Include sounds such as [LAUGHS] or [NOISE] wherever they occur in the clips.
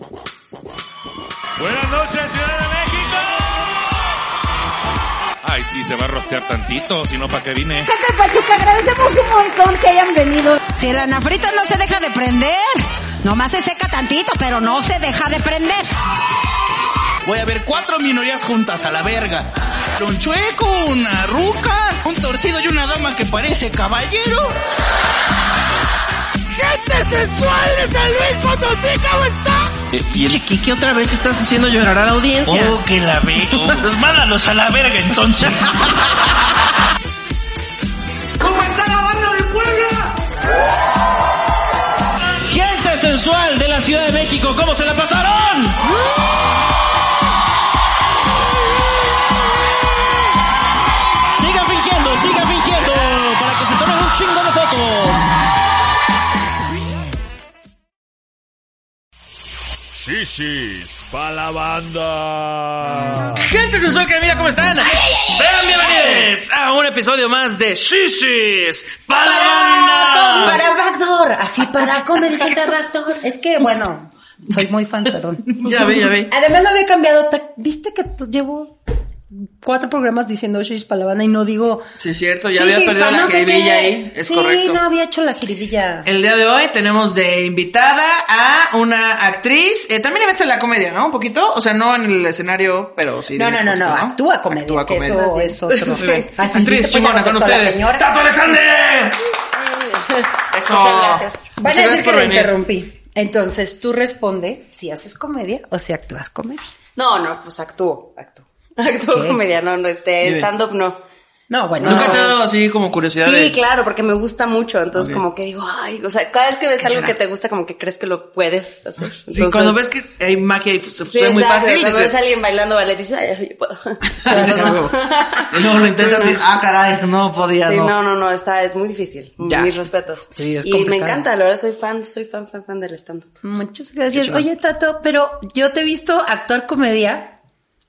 Buenas noches, Ciudad de México. Ay, sí, se va a rostear tantito, si no, ¿para qué vine? Gente Pachuca, agradecemos un montón que hayan venido. Si el anafrito no se deja de prender, nomás se seca tantito, pero no se deja de prender. Voy a ver cuatro minorías juntas a la verga. Un chueco, una ruca, un torcido y una dama que parece caballero. ¡Gente sensual de San Luis Potosí, ¿cómo está? Chiqui, ¿qué otra vez estás haciendo llorar a la audiencia? Oh, que la veo. [LAUGHS] Pues mándalos a la verga entonces. ¿Cómo está la banda de Puebla? Gente sensual de la Ciudad de México, ¿cómo se la pasaron? Sigan fingiendo, sigan fingiendo, para que se tomen un chingo de fotos. Shishis pa' la banda. Gente sensual que mira cómo están. Sean bienvenidos a un episodio más de Shishis para la Para, banda. para Backdoor, así para comer gente Backdoor. Es que, bueno, soy muy fan, perdón. [LAUGHS] Ya ve, ya ve. Además no había cambiado, viste que llevo cuatro programas diciendo shish para la banda y no digo... Sí, es cierto, ya había perdido la no jiribilla ahí. Es sí, correcto. no había hecho la jiribilla. El día de hoy tenemos de invitada a una actriz. Eh, también le la comedia, ¿no? Un poquito. O sea, no en el escenario, pero sí. No, no, no, no, actúa comedia, Actúa que comedia. eso es otro. Así, actriz. Pues chingona con ustedes. ¡Tato Alexander! Eso. Muchas gracias. Van Muchas a decir gracias que venir. interrumpí. Entonces, tú responde si haces comedia o si actúas comedia. No, no, pues actúo, actúo. Actúo ¿Qué? comedia, no, no, este, stand-up no. No, bueno. ¿Nunca no. te ha dado así como curiosidad Sí, de... claro, porque me gusta mucho, entonces como que digo, ay, o sea, cada vez que ves algo será? que te gusta, como que crees que lo puedes hacer. Sí, Entonces- cuando ves que hay magia y se Sí, muy fácil, Cuando dices... ves a alguien bailando ballet, dices, ay, yo puedo. [LAUGHS] Entonces, no. [LAUGHS] luego lo intentas y... Ah, caray, no podía, Sí, no. no, no, no, está, es muy difícil. Ya. Mis respetos. Sí, es y complicado. me encanta, la verdad, soy fan, soy fan, fan, fan del stand-up. Muchas gracias. Oye, Tato, pero yo te he visto actuar comedia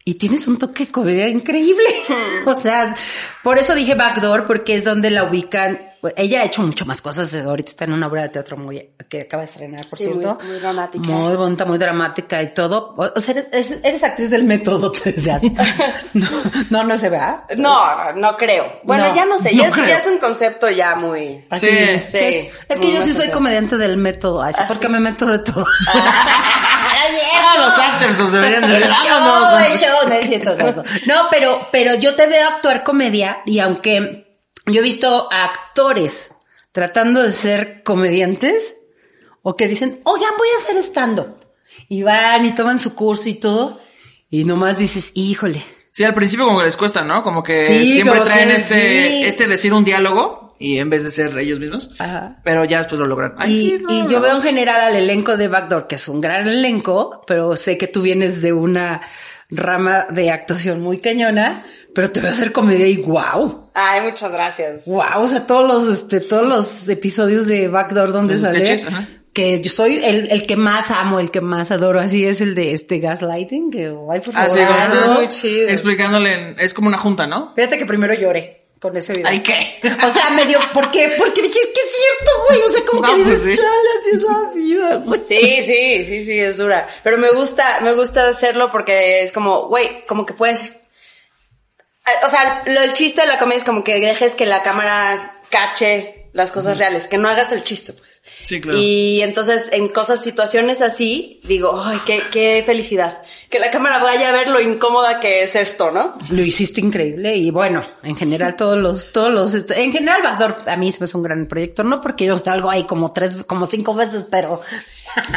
y tienes un toque de comedia increíble. [LAUGHS] o sea, por eso dije Backdoor, porque es donde la ubican. Ella ha hecho mucho más cosas. Ahorita está en una obra de teatro muy que acaba de estrenar, por Sí, muy- cierto. muy dramática. Muy bonita, muy dramática y todo. O, sea, eres, eres actriz del método, [LAUGHS] te decías. [LAUGHS] No, no, no se vea. No, no creo. Bueno, No, ya no sé, no ya, es, creo. ya es un concepto ya muy... Así Sí, es. sí. Es, es que Muy yo sí soy comediante del método, así porque me meto de todo. Ah, los afters los deberían de ver. El show, Vámonos. el show, no es cierto, no, no. No, pero, pero yo te veo actuar comedia y aunque yo he visto a actores tratando de ser comediantes o que dicen, oigan, voy a hacer stand-up. Y van y toman su curso y todo y nomás dices, híjole. Sí, al principio como que les cuesta, ¿no? Como que Sí, siempre como traen que este, sí. este decir un diálogo y en vez de ser ellos mismos. Ajá. Pero ya después lo logran. Ay, Y, sí, no, y no. yo veo en general al elenco de Backdoor, que es un gran elenco, pero sé que tú vienes de una rama de actuación muy cañona, pero te veo hacer comedia y wow. Ay, muchas gracias. Wow, o sea, todos los, este, todos los episodios de Backdoor donde Los sale, sketches, que yo soy el, el que más amo, el que más adoro, así es el de este gaslighting, que, ay, por Ah, favor. sí, cuando hazlo. estás muy chido. explicándole, en- es como una junta, ¿no? Fíjate que primero lloré con ese video. Ay, ¿qué? O sea, medio, ¿por qué? Porque dije, es que es cierto, güey, o sea, como No, que pues dices, sí. chale, así es la vida, güey. Sí, sí, sí, sí, es dura. Pero me gusta, me gusta hacerlo porque es como, güey, como que puedes... Ah, O sea, lo, el chiste de la comedia es como que dejes que la cámara cache las cosas reales, que no hagas el chiste, pues. Sí, claro. Y entonces, en cosas, situaciones así, digo, ay, qué, qué felicidad. Que la cámara vaya a ver lo incómoda que es esto, ¿no? Lo hiciste increíble y bueno, en general todos los, todos los, este, en general Backdoor a mí se me hace un gran proyecto, no porque yo salgo ahí como tres, como cinco veces, pero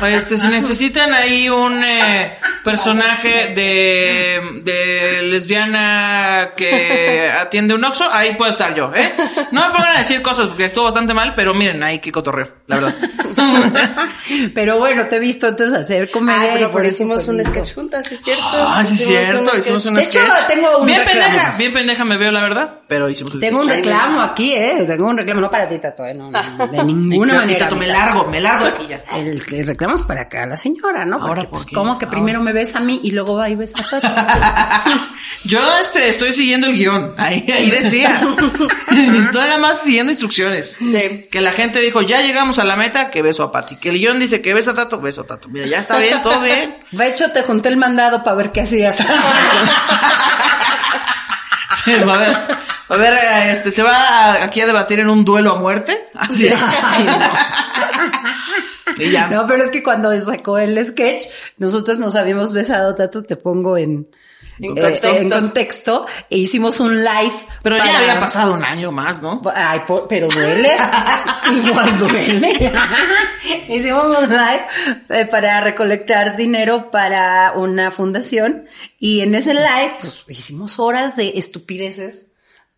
este, si necesitan ahí un, eh, personaje de, de lesbiana que atiende un oxo, ahí puedo estar yo, ¿eh? No me pongan a decir cosas porque actúo bastante mal, pero miren, ahí qué cotorreo, la verdad. [LAUGHS] Pero bueno, te he visto entonces hacer comedia. Ah, y pero por hicimos un sketch juntas, es cierto. Ah, sí, es cierto, hicimos un De hecho, sketch. tengo un bien reclamo. pendeja, bien pendeja me veo, la verdad, pero hicimos un Tengo un sketch. reclamo aquí, ¿eh? Tengo un reclamo, no para ti, Tato, ¿eh? No, no, no, de [LAUGHS] ninguna Y- y manera. Tato, me largo, me largo aquí ya. El, el reclamo es para acá, la señora, ¿no? Ahora, Porque, ¿por pues? ¿cómo que Ahora. primero me ves a mí y luego va y ves a Tato? [LAUGHS] Yo este, estoy siguiendo el guion. Ahí, ahí decía. [LAUGHS] estoy nada más siguiendo instrucciones. Sí. Que la gente dijo, ya llegamos a la meta, que beso a Pati. Que el guion dice que beso a Tato, beso a Tato. Mira, ya está bien, todo bien. [LAUGHS] De hecho, te junté el mandado para ver qué hacías. Sí, va a ver, a ver, este, se va a- aquí a debatir en un duelo a muerte. Así. Ay, No, pero es que cuando sacó el sketch, nosotros nos habíamos besado, Tato, te pongo en, En eh, contexto. en contexto, e hicimos un live. Pero ya había pasado un año más, ¿no? Ay, pero duele. [LAUGHS] Igual duele. Hicimos un live eh, para recolectar dinero para una fundación y en ese live pues hicimos horas de estupideces.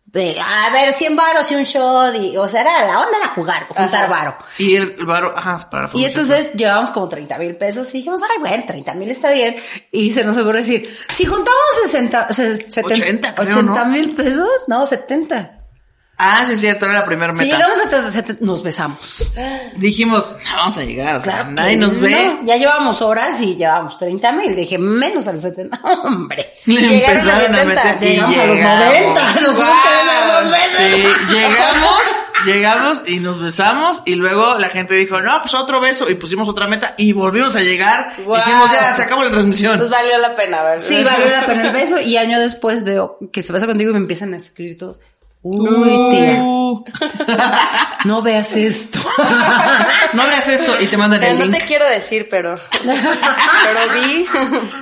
De, a ver, 100 varos y un shot y, o sea, era, la onda era jugar, juntar varo. Y el, el varo, ajá, para Y entonces llevamos como 30 mil pesos y dijimos, ay, bueno, 30 mil está bien. Y se nos ocurrió decir, si juntamos 60, se- 70 80, creo, 80 ¿no? mil pesos, no, 70. Ah, sí, es cierto, era la primera Si meta. llegamos a 70, nos besamos. Dijimos, no, vamos a llegar, o sea, Claro nadie nos ve. no. Ya llevamos horas y llevamos 30 mil. Dije, menos al 70. Hombre. Llegaron empezaron a a 70. meter. y Llegamos a los llegamos. 90. Nos tuvimos que dos veces. Sí, llegamos, llegamos y nos besamos y luego la gente dijo, no, pues otro beso y pusimos otra meta y volvimos a llegar. Guau. Dijimos, ya, se acabó la transmisión. Pues valió la pena, ¿verdad? Sí, valió la pena el beso. Y año después veo que se besa contigo y me empiezan a escribir todos. Uy, tía, [LAUGHS] no veas esto. no veas esto y te mandan el no link. te quiero decir, pero. Pero vi.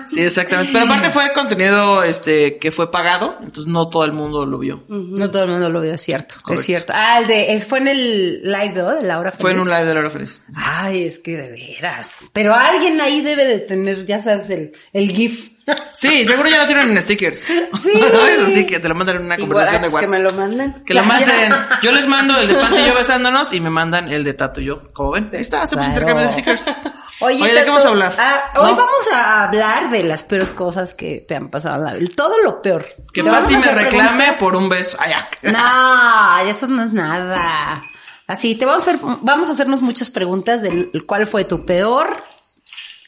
Sí, exactamente. Pero aparte fue contenido este que fue pagado, entonces no todo el mundo lo vio. No todo el mundo lo vio, es cierto. Correcto. Es cierto. Ah, el de, es, fue en el live, ¿no? De la hora Fue en un feliz. live de la hora feliz. Ay, es que de veras. Pero alguien ahí debe de tener, ya sabes, el, el GIF. Sí, seguro ya lo tienen en stickers. Sí. [LAUGHS] ¿Sabes? Así que te lo mandan en una conversación de pues que WhatsApp. me lo manden. Que lo [LAUGHS] manden. Yo les mando el de Panty y yo besándonos y me mandan el de Tato y yo. ¿Cómo ven? Ahí está, hacemos Claro. intercambio de stickers. Oye, ¿de qué vamos a hablar? ah, hoy ¿No? vamos a hablar de las peores cosas que te han pasado en la vida. Todo lo peor. Que a me reclame preguntas. por un beso. Ay, ya. No, eso no es nada. Así, te vamos a hacer, vamos a hacernos muchas preguntas del cuál fue tu peor.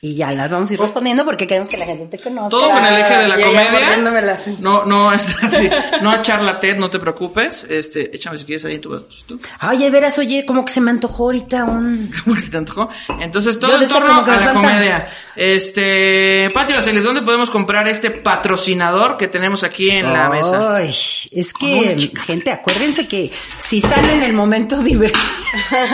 Y ya las vamos a ir respondiendo porque queremos que la gente te conozca. Todo con el eje de la comedia. No, no [LAUGHS] es así. No es charlatet, no te preocupes. Este, échame si quieres ahí tú. Ay, de veras, oye, como que se me antojó ahorita un... [LAUGHS] ¿Cómo que se te antojó? Entonces, todo en torno como a la comedia. Este, Pati Baseles, ¿dónde podemos comprar este patrocinador que tenemos aquí en la mesa? Ay, es que, gente, acuérdense que si están en el momento divertido,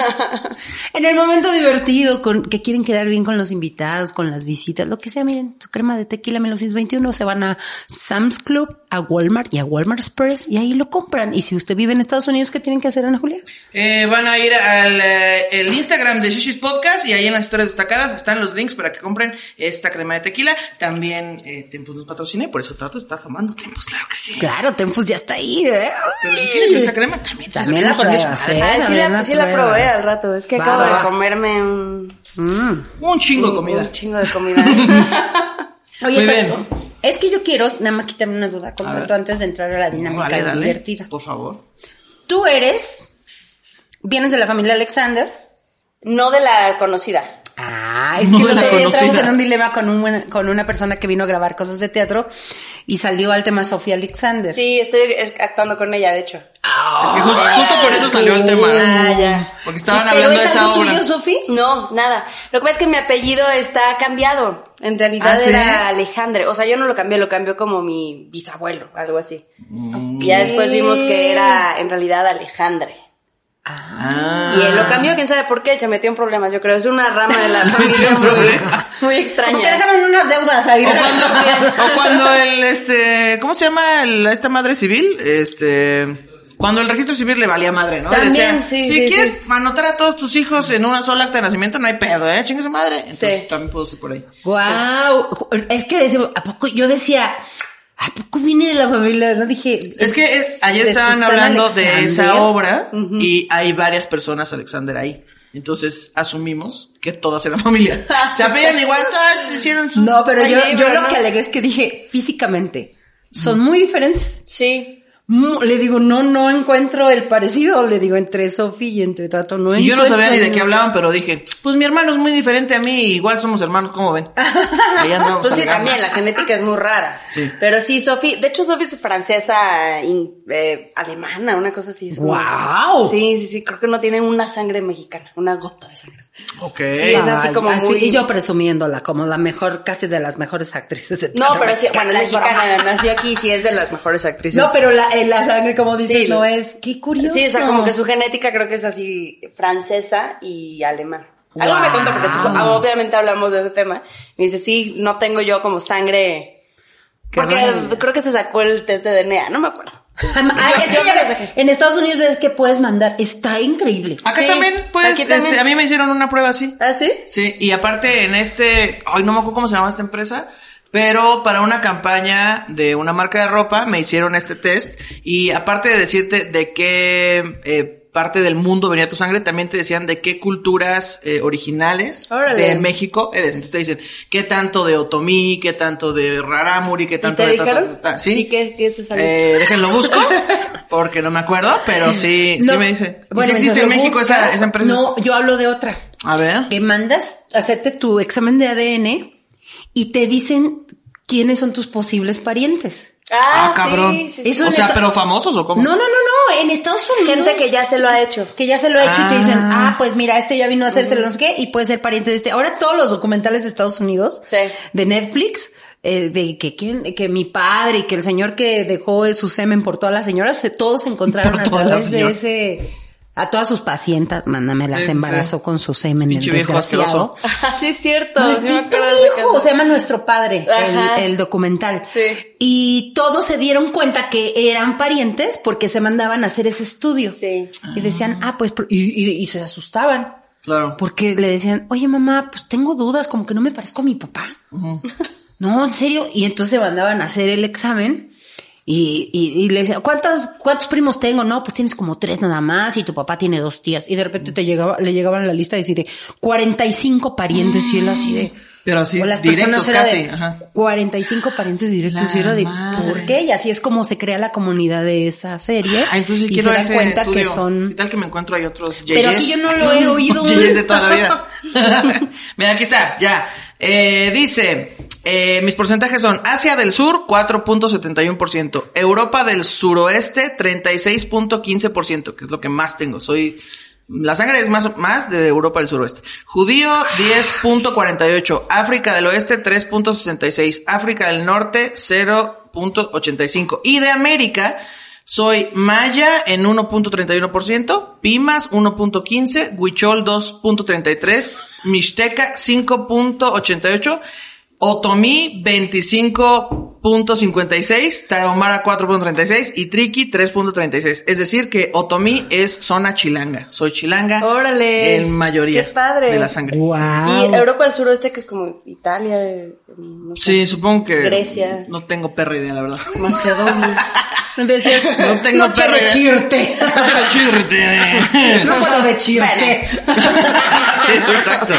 [LAUGHS] en el momento divertido, con, que quieren quedar bien con los invitados, con las visitas, lo que sea, miren, su crema de tequila 1921, se van a Sam's Club, a Walmart y a Walmart Express y ahí lo compran. Y si usted vive en Estados Unidos, ¿qué tienen que hacer, Ana Julia? Eh, van a ir al eh, el Instagram de Shishis Podcast y ahí en las historias destacadas están los links para que compren esta crema de tequila. También eh, Tempus nos patrocina y por eso Tato está tomando Tempus, claro que sí. Claro, Tempus ya está ahí, ¿eh? Pero si quieres esta crema, también, También la madre. ¿eh? Ah, sí la, la sí la pruebas. probé al rato. Es que Va, acabo va, de va. comerme un, Mm. Un chingo de comida. un chingo de comida. [LAUGHS] Oye, Muy bien. Tato, es que yo quiero nada más quitarme una duda con. Tato antes de entrar a la dinámica Vale, dale, divertida. Por favor. Tú eres, vienes de la familia Alexander. no de la conocida. Ah, es No que la entramos en un dilema con, un, buen- con una persona que vino a grabar cosas de teatro y salió al tema Sofía Alexander. Sí, estoy es- actuando con ella, de hecho. Es que justo, justo por eso salió el tema. Ah, ya. Porque estaban ¿Y- pero hablando de es esa algo obra. tuyo, Sofi? No, nada. Lo que pasa es que mi apellido está cambiado. En realidad ¿Ah, sí? era Alejandre. O sea, yo no lo cambié, lo cambió como mi bisabuelo, algo así. Y ya después vimos que era en realidad Alejandre. Ah. Y él lo cambió, quién sabe por qué, y se metió en problemas, yo creo. Es una rama de la [LAUGHS] familia muy, muy extraña. dejaron unas deudas ahí. O cuando, [LAUGHS] o cuando el, este, ¿cómo se llama el- esta madre civil? Este, Cuando el registro civil le valía madre, ¿no? También, decía, sí, si sí, quieres sí. anotar a todos tus hijos en una sola acta de nacimiento, no hay pedo, ¿eh? Chingue su madre. Entonces Sí. también puedo ser por ahí. Wow. Es que decimos, ¿a poco? Yo decía, ¿a poco viene de la familia? No dije. Es que es- ayer estaban Susana hablando de esa obra y hay varias personas Alexander ahí. Entonces asumimos que todas eran familia. [LAUGHS] Se apellan igual, todas hicieron su... No, pero yo, yo lo no. que alegué es que dije, físicamente, son muy diferentes. Sí. Le digo, no, no encuentro el parecido. Le digo, entre Sofi y entre Tato, no Y yo no sabía ni de qué hablaban, pero dije, pues mi hermano es muy diferente a mí, igual somos hermanos, ¿cómo ven? [LAUGHS] Ahí andamos. Pues sí, también, la genética es muy rara. Sí. Pero sí, Sofi, de hecho Sofi es francesa, in- eh, alemana, una cosa así. es ¡Guau! Sí, sí, sí, creo que no tiene una sangre mexicana, una gota de sangre. Ok. Sí, es así como muy- Y yo presumiéndola como la mejor, casi de las mejores actrices de No, pero sí, bueno, es mexicana, nació aquí, sí es de las mejores actrices. No, pero la, eh, la sangre, como dices, Sí. no es. Qué curioso. Sí, o sea, como que su genética creo que es así francesa y alemán. Algo me contó porque tipo, obviamente hablamos de ese tema. Me dice, sí, no tengo yo como sangre. Qué Porque creo que se sacó el test de DNA, no me acuerdo. [LAUGHS] Es que ya en Estados Unidos es que puedes mandar. Está increíble. Acá Sí, también, aquí también. este, a mí me hicieron una prueba así. ¿Ah, sí? Sí, y aparte en este, ay, no me acuerdo cómo se llama esta empresa, pero para una campaña de una marca de ropa me hicieron este test y aparte de decirte de qué eh, parte del mundo venía tu sangre, también te decían de qué culturas eh, originales Órale. de México eres. Entonces te dicen qué tanto de Otomí, qué tanto de Rarámuri, qué tanto te de... ta, ta, ta. Sí. ¿Y qué- qué te salió? Eh, déjenlo busco, [LAUGHS] porque no me acuerdo, pero sí, sí No, me dice. ¿Y bueno, si existe en México esa, buscas. esa empresa? No, yo hablo de otra. A ver. Que mandas a hacerte tu examen de ADN y te dicen quiénes son tus posibles parientes. Ah, sí, cabrón. sí, sí. Eso o sea, pero famosos o cómo? No, no, no, no. En Estados Unidos. Gente que ya se lo ha hecho. que ya se lo ha hecho y te dicen, Ah. ah, pues mira, este ya vino a hacerse no sé qué y puede ser pariente de este. Ahora todos los documentales de Estados Unidos, Sí. de Netflix, eh, de que quién, que mi padre y que el señor que dejó su semen por todas las señoras, se- todos se encontraron Por a través de ese, a todas sus pacientas, mándame, Sí, las sí, embarazó sí. con su semen, el Pinche desgraciado. [LAUGHS] sí, es cierto. sí me de ese hijo, se llama Nuestro Padre, el, el documental. Sí. Y todos se dieron cuenta que eran parientes porque se mandaban a hacer ese estudio. Sí. Y decían, ah, pues, y, y- y se asustaban. Claro. Porque le decían, oye mamá, pues tengo dudas, como que no me parezco a mi papá. [LAUGHS] No, en serio. Y entonces se mandaban a hacer el examen y, y, y le decían, ¿cuántos, ¿cuántos primos tengo? No, pues tienes como tres nada más y tu papá tiene dos tías. Y de repente te llegaba, le llegaban a la lista y decía de 45 parientes y él así de... Pero así, o las directos casi, de ajá. 45 parientes directos y era de. ¿por qué? Y así es como se crea la comunidad de esa serie. Ah, entonces y quiero se dan cuenta estudio. que son ¿Qué tal que me encuentro hay otros Pero aquí yo no lo [LAUGHS] he oído. Yeyes de toda la vida. [LAUGHS] Mira, aquí está, ya. Eh, dice, eh, mis porcentajes son Asia del Sur, 4.71%. Europa del Suroeste, 36.15%, que es lo que más tengo. Soy... La sangre es más, más de Europa del Suroeste. Judío, 10.48. África del Oeste, 3.66. África del Norte, 0.85. Y de América, soy Maya en 1.31%, Pimas 1.15%, Huichol 2.33%, Mixteca 5.88%, Otomí 25.56, Tarahumara 4.36 y Triqui 3.36. Es decir que Otomí es zona chilanga. Soy chilanga. Órale. En mayoría. Qué padre. De la sangre. Wow. Y Europa del Suroeste, que es como Italia, eh, no sé, Sí, supongo que. Grecia. No tengo perra idea, la verdad. Macedonia. [LAUGHS] Decías, No tengo noche perra de idea. chirte. [LAUGHS] [LAUGHS] no puedo de chirte. Sí, exacto.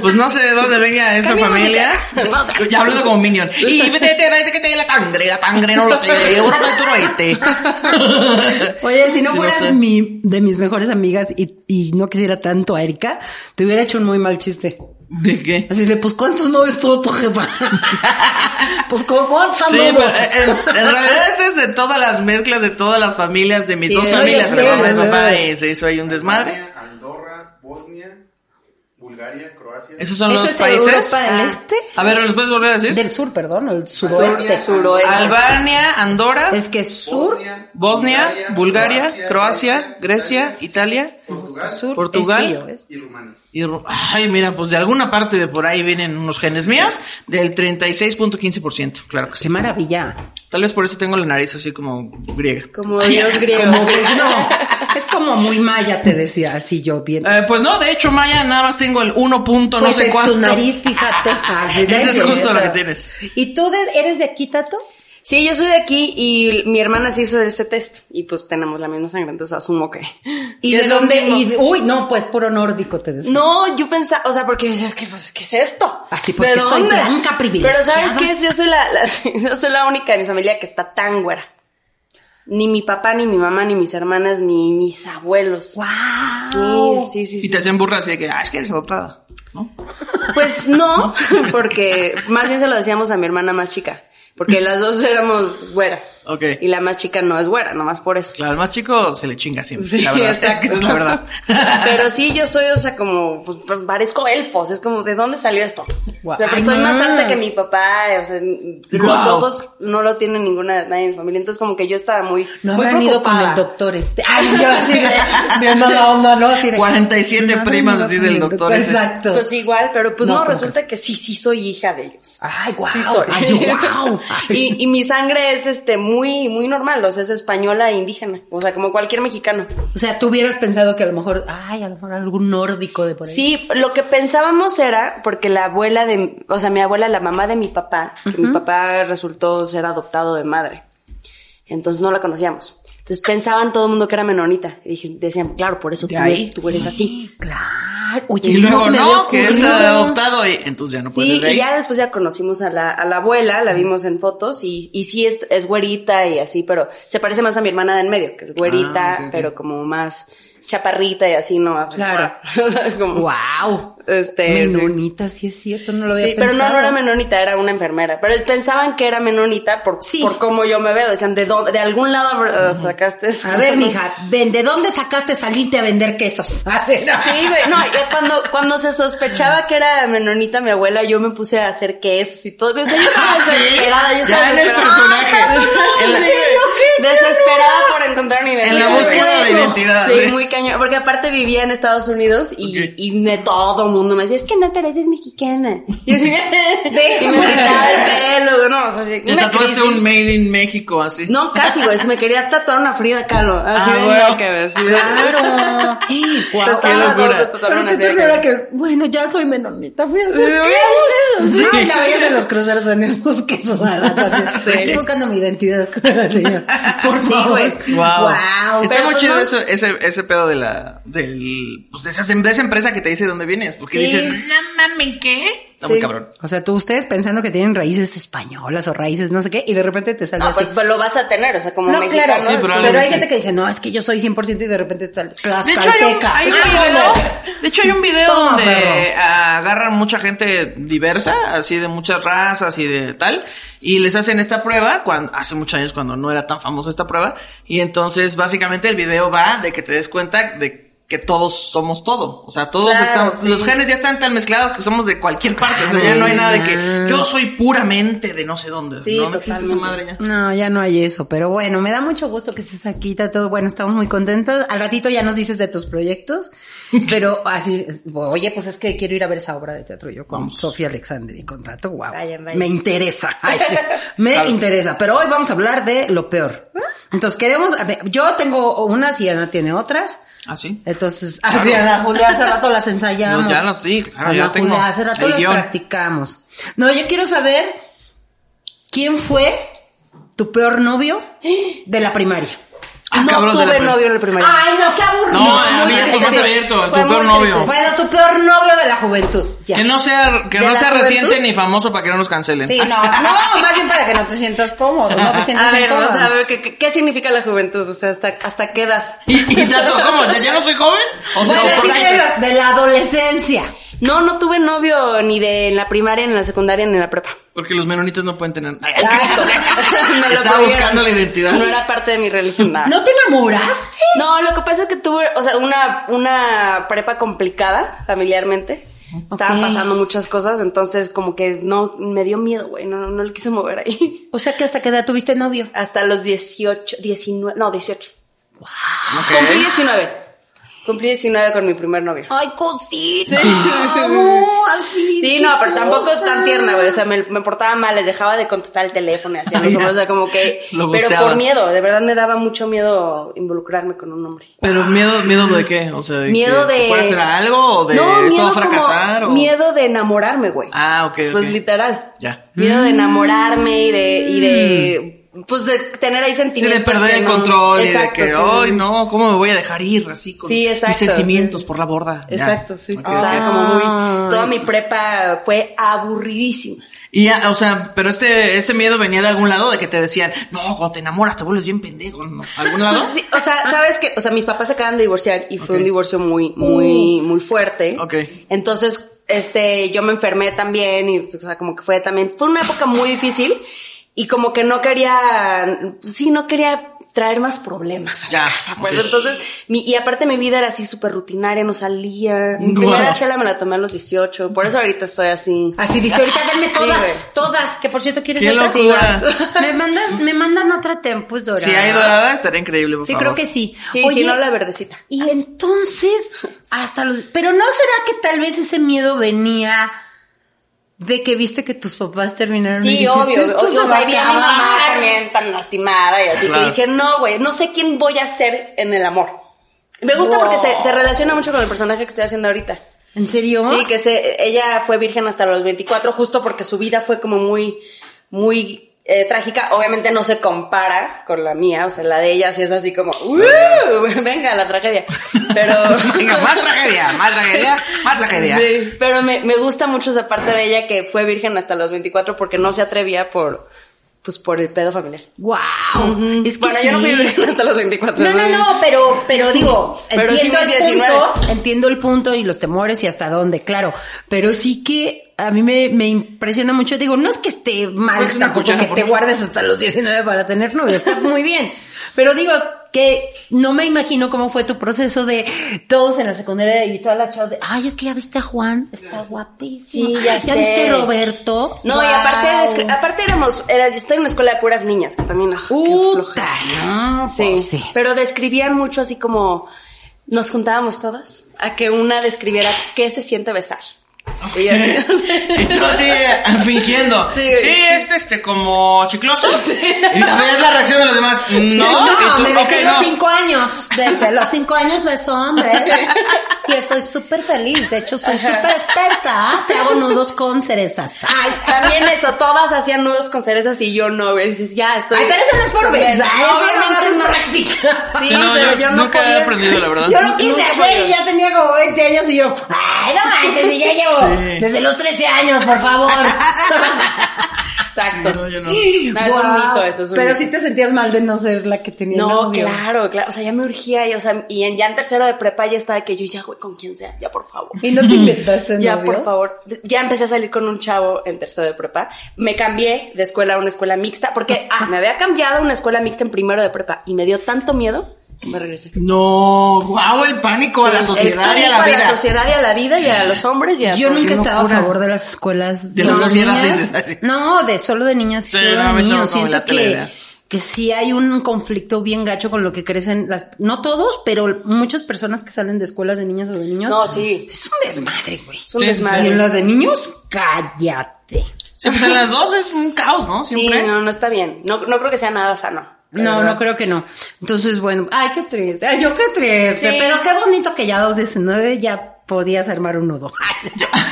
Pues no sé de dónde venga esa familia. Ya hablando como Minion. Y vete, vete, vete, que te dé la tangre, la tangre no lo te Europa del Suroeste. [LAUGHS] Oye, si no Sí, fueras sé. mi, de mis mejores amigas y, y no quisiera tanto a Erika, te hubiera hecho un muy mal chiste. ¿De qué? Así de, pues, ¿cuántos novios tuvo tu jefa? [LAUGHS] pues, ¿cu- ¿cuántos Sí, pero en, en realidad ese es de todas las mezclas de todas las familias, de mis Sí, dos familias, yo el papá, se hizo ahí un desmadre. Andorra, Bosnia, Bulgaria. Esos son ¿Eso los es países. Europa del Ah. Este? A ver, ¿los puedes volver a decir? Del sur, perdón, el suroeste. Suroeste. Albania, Andorra, Es que sur, Bosnia, Bosnia, Bulgaria, Croacia, Grecia, Italia, Portugal. Portugal Sur Portugal. este y Rumania. Y ay, mira, pues de alguna parte de por ahí vienen unos genes míos del 36.15%, claro que sí. Qué maravilla. Tal vez por eso tengo la nariz así como griega. Como Dios [LAUGHS] griego. Como, no, es como muy maya, te decía, así yo bien. Eh, pues no, de hecho, Maya, nada más tengo el 1 punto, no pues sé es cuánto. tu nariz, fíjate. Así [LAUGHS] Ese es justo lo que tienes. ¿Y tú de- eres de aquí, Tato? Sí, yo soy de aquí y mi hermana se hizo ese test y pues tenemos la misma sangre, entonces asumo que. ¿Y [LAUGHS] que de dónde? Y de- uy, no, pues puro nórdico te decía. No, yo pensaba, o sea, porque es que, pues, ¿qué es esto? Así, porque ¿De soy dónde? blanca privilegiada. Pero ¿sabes qué es? Yo soy la, la- [LAUGHS] yo soy la única de mi familia que está tan güera. Ni mi papá, ni mi mamá, ni mis hermanas, ni mis abuelos. ¡Wow! Sí, sí, sí. Y te hacen burras así de que, ah, es que eres adoptada, ¿no? Pues [LAUGHS] no, porque más bien se lo decíamos a mi hermana más chica. Porque las dos éramos güeras. Ok. Y la más chica no es güera, nomás por eso. Claro, el más chico se le chinga siempre, Sí, la verdad. Es, exacto. que es la verdad. [LAUGHS] Pero sí, yo soy, o sea, como, pues, pues, parezco elfos. Es como, ¿de dónde salió esto? O sea, pues, soy más alta que mi papá. O sea, los ojos no lo tiene ninguna, nadie en mi familia. Entonces, como que yo estaba muy, No muy habrán ido con preocupada. el doctor este. [LAUGHS] Ay, yo así de, viendo la onda, ¿no? Así de. 47 no primas así del el doctor ese. Exacto. Pues igual, pero pues No, no, ¿cómo resulta que sí, sí soy hija de ellos. Ay, guau. Sí soy. Ay, [LAUGHS] guau. y, y mi sangre es este muy, muy normal, o sea, es española e indígena. O sea, como cualquier mexicano. O sea, tú hubieras pensado que a lo mejor, ay, a lo mejor algún nórdico de por ahí. Sí, lo que pensábamos era, porque la abuela de, o sea, mi abuela, la mamá de mi papá, que mi papá resultó ser adoptado de madre. Entonces no la conocíamos. Entonces pensaban todo el mundo que era menonita. Y dije, decían, claro, por eso tú, eres, tú eres así. [GASPS] Claro. Oye, Y luego no, que es adoptado y entonces ya no puedes Sí, y ya después ya conocimos a la, a la abuela, la vimos en fotos y, y sí es, es güerita y así, pero se parece más a mi hermana de en medio, que es güerita, Ah, pero como más chaparrita y así, ¿no? Claro. [LAUGHS] como, Wow. Este. Menonita, sí es cierto, no lo había Sí, pero no, no era menonita, era una enfermera. Pero pensaban que era menonita por, Sí. por cómo yo me veo. Decían, ¿de dónde, de algún lado sacaste eso? A ver, [LAUGHS] mija, ven, ¿de dónde sacaste salirte a vender quesos? [LAUGHS] ¿no? Sí, güey, no, cuando, cuando se sospechaba que era menonita mi abuela, yo me puse a hacer quesos y todo. O sea, yo estaba desesperada, yo estaba Ya en el desesperada. personaje. En la- Desesperada por encontrar una identidad. En la búsqueda de identidad, Sí, sí. muy cañón. Porque aparte vivía en Estados Unidos y, Ok. y de todo el mundo me decía, es que no pareces mexicana. Y así, [LAUGHS] y me pintaba el pelo, no, o sea, sí, Te una tatuaste crisis. un Made in México así. No, casi, güey, se me quería tatuar una Frida Kahlo. Así Ah, de güey. nada que ver, sí. Claro. Guau, Qué locura. Pero ternura que es. Bueno, ya soy menonita, fui a hacer quesos. Sí. Ay, la veías en los cruceros en esos quesos baratos. así. Sí. Estoy buscando mi identidad, [LAUGHS] señor. [LAUGHS] Por Sí, favor. Wow. Wow. Está muy pues, chido no- eso, ese, ese pedo de la, del, pues de esa, de esa empresa que te dice dónde vienes. Porque Sí. dices, no mames, ¿qué? Está muy Sí. cabrón. O sea, tú ustedes pensando que tienen raíces españolas o raíces no sé qué, y de repente te sale No, así. pues, pues lo vas a tener, o sea, como No, mexicano. claro, sí, pero hay gente que dice, no, es que yo soy 100% y de repente te sale De hecho, hay un, hay un video, de hecho, hay un video Toma, donde perro. agarran mucha gente diversa, así de muchas razas y de tal, y les hacen esta prueba, cuando, hace muchos años cuando no era tan famosa esta prueba, y entonces básicamente el video va de que te des cuenta de que todos somos todo. O sea, todos Claro, estamos, sí. los genes ya están tan mezclados que somos de cualquier parte. O sea, ya no hay nada de que yo soy puramente de no sé dónde. Sí, no, no existe esa madre ya. No, ya no hay eso, pero bueno, me da mucho gusto que estés aquí, todo bueno, estamos muy contentos. Al ratito ya nos dices de tus proyectos, [LAUGHS] pero así, oye, pues es que quiero ir a ver esa obra de teatro yo con Sofía Alexander y con Tato, wow. Vayan, vayan. Me interesa, [LAUGHS] ay, sí, me interesa, pero hoy vamos a hablar de lo peor. Entonces queremos, a ver, yo tengo unas y Ana tiene otras. ¿Ah, sí? Entonces, [LAUGHS] así Ana Julia, hace rato las ensayamos. No, ya las- sí, claro, Ana ya tengo Julia, hace rato las guion. practicamos. No, yo quiero saber quién fue tu peor novio de la primaria. Ah, no cabros de la tuve novio en el primer Ay, no, qué aburrido. No, muy abierto, triste. más abierto, tu Fue peor novio. triste. Bueno, tu peor novio de la juventud. Ya. Que no sea, que ¿De no la sea juventud? reciente ni famoso para que no nos cancelen. Sí, no, no, más bien para que no te sientas cómodo, no te [LAUGHS] sientas A ver, incómodo. vamos a ver, ¿qué, qué, qué significa la juventud? O sea, ¿hasta, hasta qué edad? Y, y tanto, ¿cómo? ¿Ya, ya no soy joven? O sea, Bueno, o por sí, ahí- de la, de la adolescencia. No, no tuve novio ni de en la primaria, ni en la secundaria, ni en la prepa. Porque los menonitas no pueden tener. Exacto. [LAUGHS] [LAUGHS] Me lo Estaba buscando la identidad. No era parte de mi religión, nada. ¿No te enamoraste? No, lo que pasa es que tuve, o sea, una, una prepa complicada familiarmente. Estaban Ok. pasando muchas cosas, entonces como que no, me dio miedo, güey, no, no le quise mover ahí. O sea que hasta qué edad tuviste novio. Hasta los 18, 19, no, 18. Ok. Cumplí 19. Cumplí 19 con mi primer novio. Ay, cosita. No, así. Sí, no, pero tampoco es tan tierna, güey. O sea, me, me portaba mal, les dejaba de contestar el teléfono y hacía los o sea, como que... Lo pero por miedo, de verdad me daba mucho miedo involucrarme con un hombre. Pero miedo, miedo de qué? O sea, de Miedo que de... a hacer algo o de no, miedo todo fracasar como o Miedo de enamorarme, güey. Ah, ok, ok. Pues literal. Ya. Miedo de enamorarme y de... Y de pues de tener ahí Sí, sentimientos. de perder que el no- control Exacto, y de que, sí, sí, ay, sí. no, ¿cómo me voy a dejar ir así con Sí, exacto, mis sentimientos sí. por la borda? Ya. Exacto, sí. Estaba como muy... Toda mi prepa fue aburridísima. Y ya, o sea, pero este, este miedo venía de algún lado de que te decían, no, cuando te enamoras te vuelves bien pendejo, ¿no? ¿Algún lado? Pues sí, o sea, sabes que, o sea, mis papás se acaban de divorciar y fue un divorcio muy, muy, muy fuerte. Ok. Entonces, este, yo me enfermé también y, o sea, como que fue también, fue una época muy difícil y como que no quería, sí, no quería traer más problemas a la Ya, casa, pues. Entonces, mi, y aparte mi vida era así súper rutinaria, no salía. Mi primera chela me la tomé a los 18, por eso ahorita estoy así. Así dice, ahorita [LAUGHS] denme todas, todas, que por cierto quieres ¡Qué locura! Me mandas, me mandan otra tempus dorada. Si hay dorada, estaría increíble, por Sí, favor. creo que sí. Sí, Oye, si no la verdecita. Y entonces, hasta los... Pero ¿no será que tal vez ese miedo venía de que viste que tus papás terminaron y Sí, dijiste, obvio. "Esto O, se o va sea, a vi a mi mamá acabar"? también tan lastimada y así Claro. que dije, no, güey, no sé quién voy a ser en el amor. Me gusta porque se, se relaciona mucho con el personaje que estoy haciendo ahorita. ¿En serio? Sí, que se, ella fue virgen hasta los 24 justo porque su vida fue como muy, muy eh, trágica. Obviamente no se compara con la mía, o sea, la de ella sí es así como, "Uh, [LAUGHS] venga, la tragedia. Pero... [LAUGHS] Venga, más tragedia, más tragedia, más tragedia. Sí, pero me, me gusta mucho esa parte de ella que fue virgen hasta los 24 porque no se atrevía por, pues por el pedo familiar. Wow. Es que bueno, yo no fui sí. virgen hasta los 24. No, no, no, pero, pero digo, Pero sí entiendo mis el 19. punto, entiendo el punto y los temores y hasta dónde, claro. Pero sí que a mí me, me impresiona mucho. Digo, no es que esté mal una tampoco que te mí. guardes hasta los 19 para tener novio, está muy bien. Pero digo que no me imagino cómo fue tu proceso de todos en la secundaria y todas las chavas de, ay, es que ya viste a Juan, está guapísimo. Sí, ya sé. viste a Roberto. No, y aparte, aparte éramos, era, yo estoy en una escuela de puras niñas, que también, ah, qué Puta, no, Sí, pues sí. pero describían mucho así como, nos juntábamos todas a que una describiera qué se siente besar. Y así, [LAUGHS] Y tú así, eh, fingiendo. Sí, Sí. este, este, como chicloso. Y a ver la reacción de los demás. No, No, y tú, me besé los no. cinco años. Desde los cinco años beso hombres. [LAUGHS] Y estoy súper feliz. De hecho, soy súper experta. Te hago nudos con cerezas. Ay, También eso, todas hacían nudos con cerezas y yo no, güey. Dices, ya estoy. Ay, pero eso no es por besar. No, eso nomás es es más práctica. Sí, no, pero yo yo, no nunca he podía. aprendido, la verdad. Yo lo quise Nunca hacer y ya tenía como 20 años y yo, ay, no manches, y ya llevo Sí. desde los 13 años, por favor. [LAUGHS] Exacto. No, yo no. No, es un mito eso, es un Pero mito. sí te sentías mal de no ser la que tenía No, novio. claro, claro. O sea, ya me urgía y, o sea, y en, ya en tercero de prepa ya estaba que yo ya, güey, con quien sea, ya por favor. ¿Y no te inventaste [LAUGHS] Ya, novio? por favor. Ya empecé a salir con un chavo en tercero de prepa. Me cambié de escuela a una escuela mixta porque, ah, me había cambiado a una escuela mixta en primero de prepa y me dio tanto miedo que me regresé. No, wow, el pánico a la Sí, sociedad y a la vida. la sociedad y a la vida y a los hombres y a Yo nunca estado a favor de las escuelas De la niñas. sociedad, dices, así. No, de solo de niñas y Sí, solo no, a de niños. Siento que, que sí hay un conflicto bien gacho con lo que crecen las, no todos, pero muchas personas que salen de escuelas de niñas o de niños. No, sí. Es un desmadre, güey. Es un Sí, sí, sí. Y desmadre. en las de niños, cállate. Sí, pues en las dos es un caos, ¿no? Sí, Siempre. no, no está bien. No, no creo que sea nada sano. No, verdad. no creo que no. Entonces, bueno, ay, qué triste. Ay, yo qué triste. Sí. Pero qué bonito que ya a los 19 ya podías armar un nudo. [LAUGHS]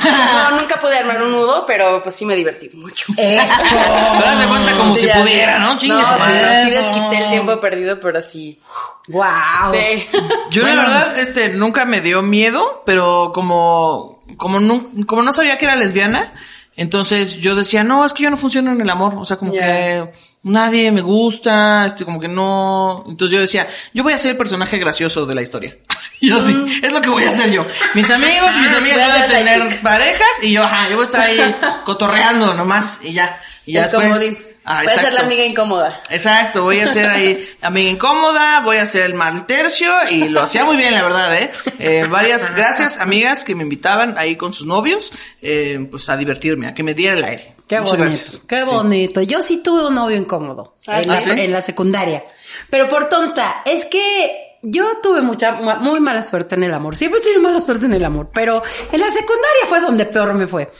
No, nunca pude armar un nudo, pero pues sí me divertí mucho. Eso. [LAUGHS] Pero haz de cuenta como si pudiera, ¿no? Chingue No, sí, no, sí desquité el tiempo perdido, pero sí. Wow. Sí. [LAUGHS] Yo Bueno. la verdad, este, nunca me dio miedo, pero como, como no, como no sabía que era lesbiana, entonces yo decía, no, es que yo no funciono en el amor, o sea, como que nadie me gusta, este, como que no, entonces yo decía, yo voy a ser el personaje gracioso de la historia. [LAUGHS] Y yo sí, es lo que voy a hacer yo. Mis amigos y mis [LAUGHS] amigas van a tener parejas y yo, ajá, yo voy a estar ahí [LAUGHS] cotorreando nomás y ya. Y ya Es después, comodín. Ah, Voy a ser la amiga incómoda. Exacto, voy a ser ahí [LAUGHS] amiga incómoda, voy a hacer el mal tercio y lo hacía muy bien, la verdad, ¿eh? Eh, varias gracias, amigas, que me invitaban ahí con sus novios, eh, pues a divertirme, a que me diera el aire. Qué Muchas bonito, gracias. qué Sí. bonito. Yo sí tuve un novio incómodo Ah, en, la, ¿sí? en la secundaria. Pero por tonta, es que yo tuve mucha, muy mala suerte en el amor. Siempre tuve mala suerte en el amor, pero en la secundaria fue donde peor me fue.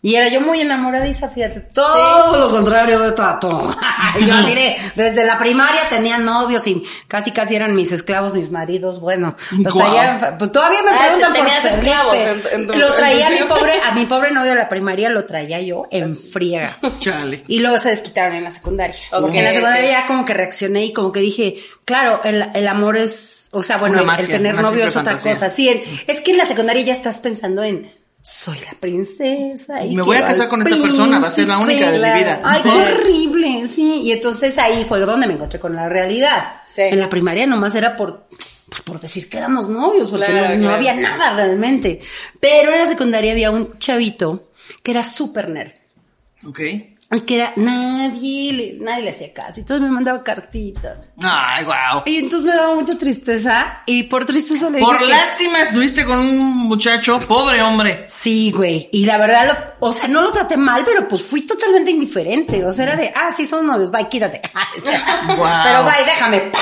Y era yo muy enamoradiza, fíjate, todo lo contrario de Tato. Y [LAUGHS] yo así de, desde la primaria tenía novios y casi casi eran mis esclavos, mis maridos, bueno. Pues, traía- pues todavía me Ah, preguntan por Felipe. esclavos en- en tu- Lo en traía a mi pobre, a mi pobre novio de la primaria lo traía yo en friega. [LAUGHS] Chale. Y luego se desquitaron en la secundaria. Ok, Porque en la secundaria ya como que reaccioné y como que dije, claro, el, el amor es, o sea, bueno, el- magia, el tener novio es otra fantasía. cosa. Sí, el- es que en la secundaria ya estás pensando en, soy la princesa. Y Me voy a casar con esta persona, va a ser la única de mi vida. Ay, qué horrible, sí. Y entonces ahí fue donde me encontré con la realidad. Sí. En la primaria nomás era por, pues, por decir que éramos novios, porque Claro, no, no había nada realmente. Pero en la secundaria había un chavito que era súper nerd. Ok. Y que era nadie, le- nadie le hacía caso. Entonces me mandaba cartitas. Ay, wow. Y entonces me daba mucha tristeza. Y por tristeza le Por dije que- lástima estuviste con un muchacho, pobre hombre. Sí, güey. Y la verdad, lo, o sea, no lo traté mal, pero pues fui totalmente indiferente. O sea, era de, ah, sí, son novios, bye, quítate. [LAUGHS] Pero bye, déjame. pa.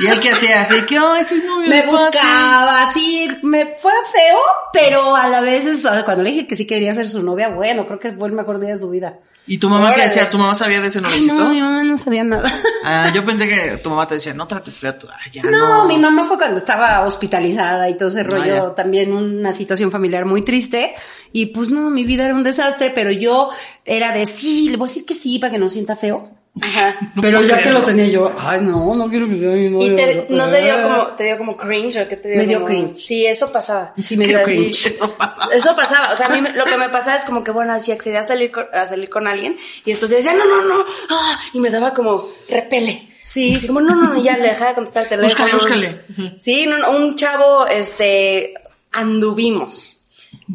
Y él que hacía así, que, ay, soy novio Me de Pati". buscaba, sí, me fue feo, pero a la vez, cuando le dije que sí quería ser su novia, bueno, creo que fue el mejor día de su vida. ¿Y tu mamá qué decía? ¿Tu mamá sabía de ese Ay, novicito? no, mi mamá no sabía nada. Ah, yo pensé que tu mamá te decía, no trates feo tu... Ay, ya No, no. mi mamá fue cuando estaba hospitalizada y todo ese rollo, Ah, ya. también una situación familiar muy triste. Y pues no, mi vida era un desastre, pero yo era de sí, le voy a decir que sí para que no sienta feo. Ajá. pero ya que lo tenía yo, ay no, no quiero que sea mi novio. ¿Y te, no te dio como, te dio como cringe o qué te dio? Me dio como- cringe. Sí, eso pasaba. Sí, me dio O sea, cringe. sí. [LAUGHS] Eso pasa. Eso pasaba, o sea, a mí me- lo que me pasaba es como que, bueno, si accedía a salir con, a salir con alguien y después decía, no, no, no, ah, y me daba como repele. Sí. Así como, no, no, no, ya le dejaba de contestar el teléfono. Búscale, búscale. Sí, no, no, un chavo, este, anduvimos.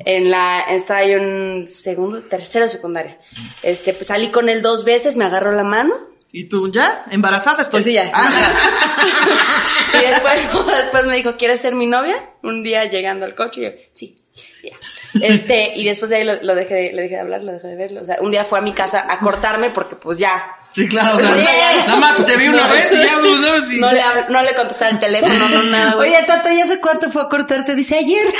En la, estaba yo en segundo, tercero secundaria. Este, pues salí con él dos veces, me agarró la mano. ¿Y tú ya? ¿Embarazada estoy? Sí, ya. Ah, [LAUGHS] y después, [LAUGHS] después me dijo, ¿quieres ser mi novia? Un día llegando al coche, y yo, sí. ya. Este, [LAUGHS] y después de ahí lo, lo dejé, de- le dejé de hablar, lo dejé de ver. O sea, un día fue a mi casa a cortarme porque pues ya. sí, claro. o sea, Sí. nada más te vi una No, vez y ya somos novios y... No le, no le contestaba el teléfono, no nada, güey. Oye, Tato, ¿ya sé cuánto fue a cortarte? Dice ayer. [LAUGHS]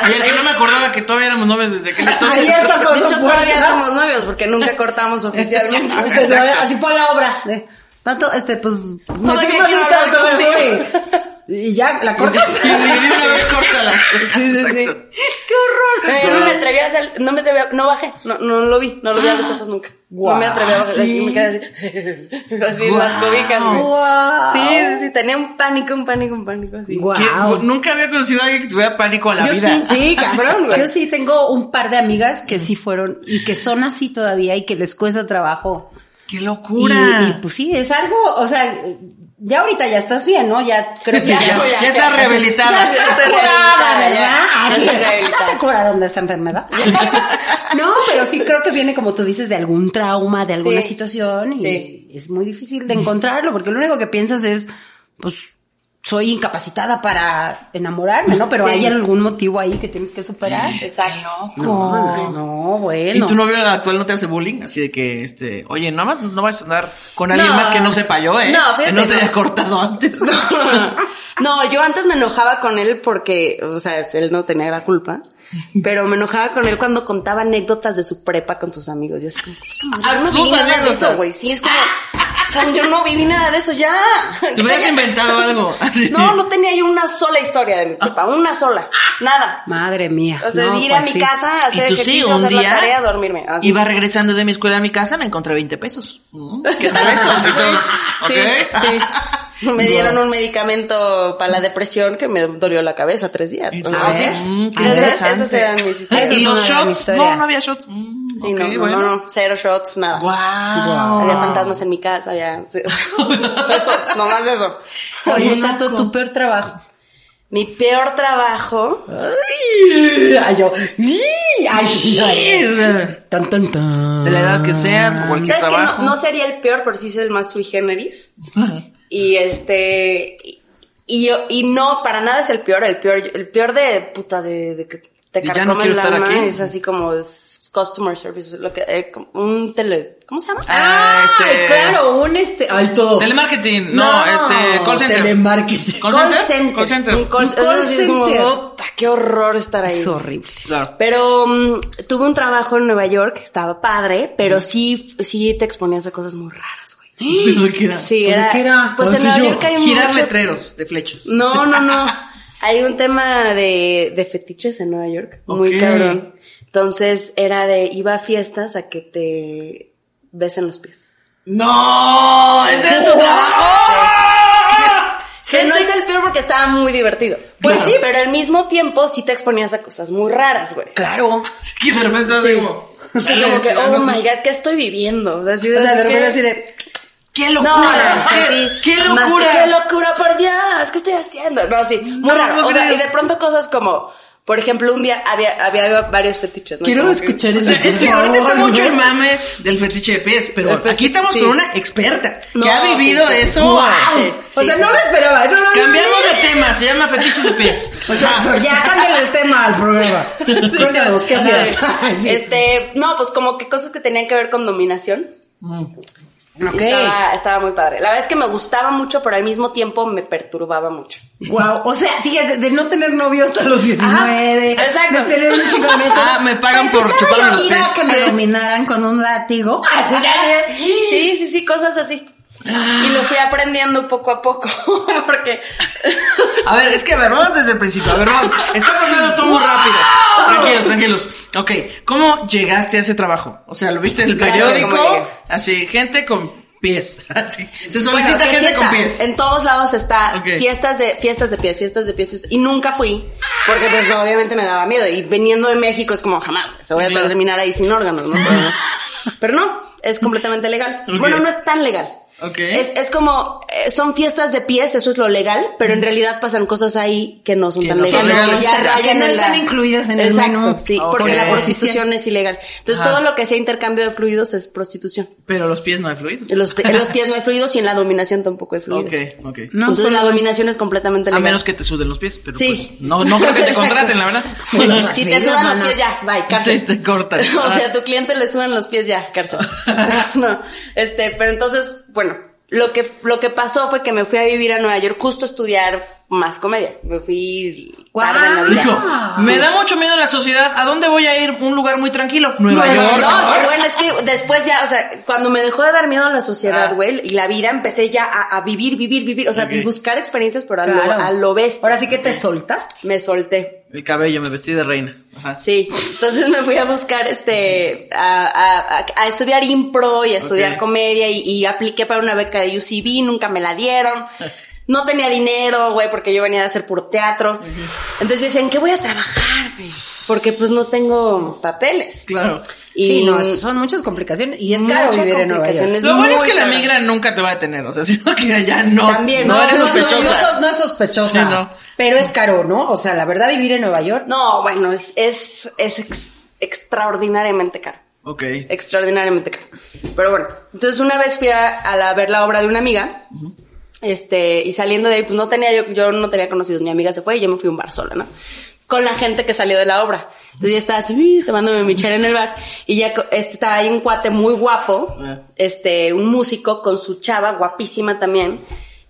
Ayer que no me acordaba que todavía éramos novios desde aquel entonces. Ayer tocó de hecho, todavía somos novios porque nunca cortamos oficialmente. [LAUGHS] Así fue la obra. de, Tato, este, pues, me Todavía firmas quiero hablar autógrafo y, ya, la cortas. Y de una vez [LAUGHS] córtala. Sí, sí, sí. ¡Qué horror! Eh, no me atreví a hacer, no me atreví a, no bajé, no, no lo vi, no lo vi a los ojos nunca. No me atreví a bajar, sí. así me quedé así, [LAUGHS] así en las cobijas. Guau. Sí, sí, sí, tenía un pánico, un pánico, un pánico, así. Nunca había conocido a alguien que tuviera pánico a la Yo vida. sí, Sí, [LAUGHS] cabrón, güey. Yo sí tengo un par de amigas que sí fueron y que son así todavía y que les cuesta trabajo. ¡Qué Y, locura! y, pues sí, es algo, o sea, ya ahorita ya estás bien, ¿no? Ya creo que Sí, ya, ya, ya estás rehabilitada. Ya estás estoy curada, ¿verdad? ya. Así, Ya estoy rehabilitada. ¿Ya te curaron de esta enfermedad? [LAUGHS] no, pero sí creo que viene, como tú dices, de algún trauma, de alguna Sí. situación y Sí. es muy difícil de encontrarlo porque lo único que piensas es, pues, soy incapacitada para enamorarme, ¿no? Pero Sí. hay algún motivo ahí que tienes que superar. Exacto. No, no, bueno. ¿Y tu novio actual no te hace bullying? Así de que, este, oye, nada más no vas a andar con alguien No. más que no sepa yo, ¿eh? No, fíjate, que no te no. haya cortado antes. [LAUGHS] No, yo antes me enojaba con él porque, o sea, él no tenía la culpa. Pero me enojaba con él cuando contaba anécdotas de su prepa con sus amigos. Yo así como, "Puta madre, yo no Sus viví nada de anécdotas. güey. Sí, es como, o sea, yo no viví nada de eso ya. Te hubieras inventado algo. [LAUGHS] Así. No, no tenía yo una sola historia de mi prepa, una sola, nada. Madre mía. O sea, No, ir a pues mi sí. casa, hacer Y tú sí, ejercicio, un hacer la día tarea, dormirme. Así. Iba regresando de mi escuela a mi casa, me encontré 20 pesos. [LAUGHS] ¿Qué tal eso? Sí, ¿ok? sí. [LAUGHS] Me dieron un medicamento para la depresión que me dolió la cabeza tres días. Y O tú, sea, sí. mm, qué Esas- eran mis historias. ¿Y los shots? No, no había shots. Mm, Sí, no, no, bueno. no, no, cero shots, nada. Guau. Había fantasmas en mi casa, ya. Sí. [LAUGHS] Eso, nomás eso. Oye, Tato, tu peor trabajo. Mi peor trabajo. Ay, ay, yo. ¡Ay! Tan, tan, tan. De la edad que seas, cualquier ¿Sabes que trabajo. no, no sería el peor, pero sí es el más sui generis? Y este. Y, yo- y no, para nada es el peor. El peor, el peor de puta, de, de que te ya no quiero estar aquí. es así como es customer service, lo que, eh, un tele, ¿cómo se llama? Ah, este. Ay, claro, un este. Ay, todo. Telemarketing, no, este, call center. Telemarketing. Call Call center. center. Call center. Un call, Un call eso sí es como, center. puta, qué horror estar ahí. Es horrible. Claro. Pero mm, tuve un trabajo en Nueva York, que estaba padre, pero sí, sí te exponías a cosas muy raras, güey. [GASPS] ¿Pero qué era? Sí, Pues, ¿de era, qué era? Pues en sí, Nueva yo. York hay Girar mucho- letreros de flechas. No, no, no. [LAUGHS] Hay un tema de, de fetiches en Nueva York, muy cabrón. Entonces era de, iba a fiestas a que te besen los pies. ¡No! ¿Ese es tu trabajo? Que no es el peor porque estaba muy divertido. Pues Claro. sí, pero al mismo tiempo sí te exponías a cosas muy raras, güey. Claro. Que de repente Sí. como... Sí, como que, oh my god, ¿qué estoy viviendo? O sea, así O sea, de repente así de. ¡Qué No, locura! no, ¡Qué, sí. qué Más, locura! ¡Qué locura, por Dios! ¿Qué estoy haciendo? No, sí, muy No, raro. no o sea, y de pronto cosas como, por ejemplo, un día había, había varios fetiches, ¿no? Quiero Como que- escuchar O eso. sea, es que ahorita está mucho el mame del fetiche de pies, pero fetiche, aquí estamos sí. con una experta No, que ha vivido sí, sí. eso. Wow. O sea, sí, no sí. lo esperaba. No, Cambiamos no. de tema, se llama fetiches de pies. O sea, pero ya cámbiale el tema al programa. Cuéntanos, ¿qué hacías? Este, no, pues como que cosas que tenían que ver con dominación. Ok. Estaba, estaba muy padre. La verdad es que me gustaba mucho, pero al mismo tiempo me perturbaba mucho. Wow, o sea, fíjate, de no tener novio hasta los 19, Ajá, exacto. de tener un chico. Ah, me pagan Pues por chuparme los pies. que me dominaran con un látigo. Así, Sí, sí, sí, cosas así. Y lo fui aprendiendo poco a poco. [LAUGHS] Porque. A ver, es que a ver, vamos desde el principio. A ver, vamos. Está pasando todo muy rápido. Tranquilos, tranquilos. Ok, ¿cómo llegaste a ese trabajo? O sea, ¿lo viste en el Gracias, ¿cómo periódico? Así, gente con pies. [LAUGHS] Así. Se Bueno, solicita sí gente con pies. En todos lados está Ok. fiestas de fiestas de pies, fiestas de pies, fiestas- y nunca fui porque pues no, obviamente me daba miedo y viniendo de México es como jamás, se voy a terminar ahí sin órganos, ¿no? [LAUGHS] Pero, no, es completamente legal. Ok. Bueno, no es tan legal. Es, es como, eh, son fiestas de pies, eso es lo legal, pero en realidad pasan cosas ahí que no son Que tan no son legales. ya Que rayan no la- están incluidas en el Exacto, menú. sí, porque la prostitución es ilegal. Entonces Ajá. todo lo que sea intercambio de fluidos es prostitución. Pero los pies no hay fluido. En los, en los pies no hay fluidos y en la dominación tampoco hay fluidos. Ok, ok. Entonces la dominación es completamente A legal. menos que te suden los pies, pero Sí. pues no, no creo que te contraten, la verdad. [LAUGHS] Bueno, si sí, te sudan los a- pies ya, bye, Sí, cárcel. te cortan. [LAUGHS] o sea, a tu cliente le sudan los pies ya, cárcel. [LAUGHS] no, este, pero entonces, bueno, lo que, lo que pasó fue que me fui a vivir a Nueva York justo a estudiar más comedia. Me fui tarde en la vida. Dijo, me da mucho miedo la sociedad. ¿A dónde voy a ir? Un lugar muy tranquilo. Nueva No, York. no, que bueno, es que después ya, o sea, cuando me dejó de dar miedo la Ah. sociedad, güey, y la vida, empecé ya a, a vivir, vivir, vivir, o sea, buscar experiencias, pero a, lo, Claro. a lo bestia. Ahora sí que te soltaste. Me solté. El cabello, me vestí de reina. Ajá. Sí, entonces me fui a buscar este, a, a- a- a estudiar impro y a estudiar comedia y, y apliqué para una beca de UCB, nunca me la dieron. [LAUGHS] No tenía dinero, güey, porque yo venía a hacer puro teatro. Entonces decía, ¿en qué voy a trabajar, güey? Porque pues no tengo papeles. Claro. Y sí, no, son muchas complicaciones y es caro vivir en Nueva York. Lo bueno es que la caro. migra nunca te va a detener. O sea, [LAUGHS] sino que allá no. También, no, no, eres no, No, no, sospechosa. no, no es sospechosa. Sí, no. Pero es caro, ¿no? O sea, la verdad, vivir en Nueva York. No, bueno, es, es, es ex- extraordinariamente caro. Ok. extraordinariamente caro. Pero bueno, entonces una vez fui a, a la- ver la obra de una amiga, este, y saliendo de ahí, pues no tenía yo, yo no tenía conocidos, mi amiga se fue y yo me fui a un bar sola, ¿no? Con la gente que salió de la obra. Entonces yo estaba así, tomándome mi chela en el bar, y ya este, estaba ahí un cuate muy guapo, Ah. este, un músico con su chava, guapísima también.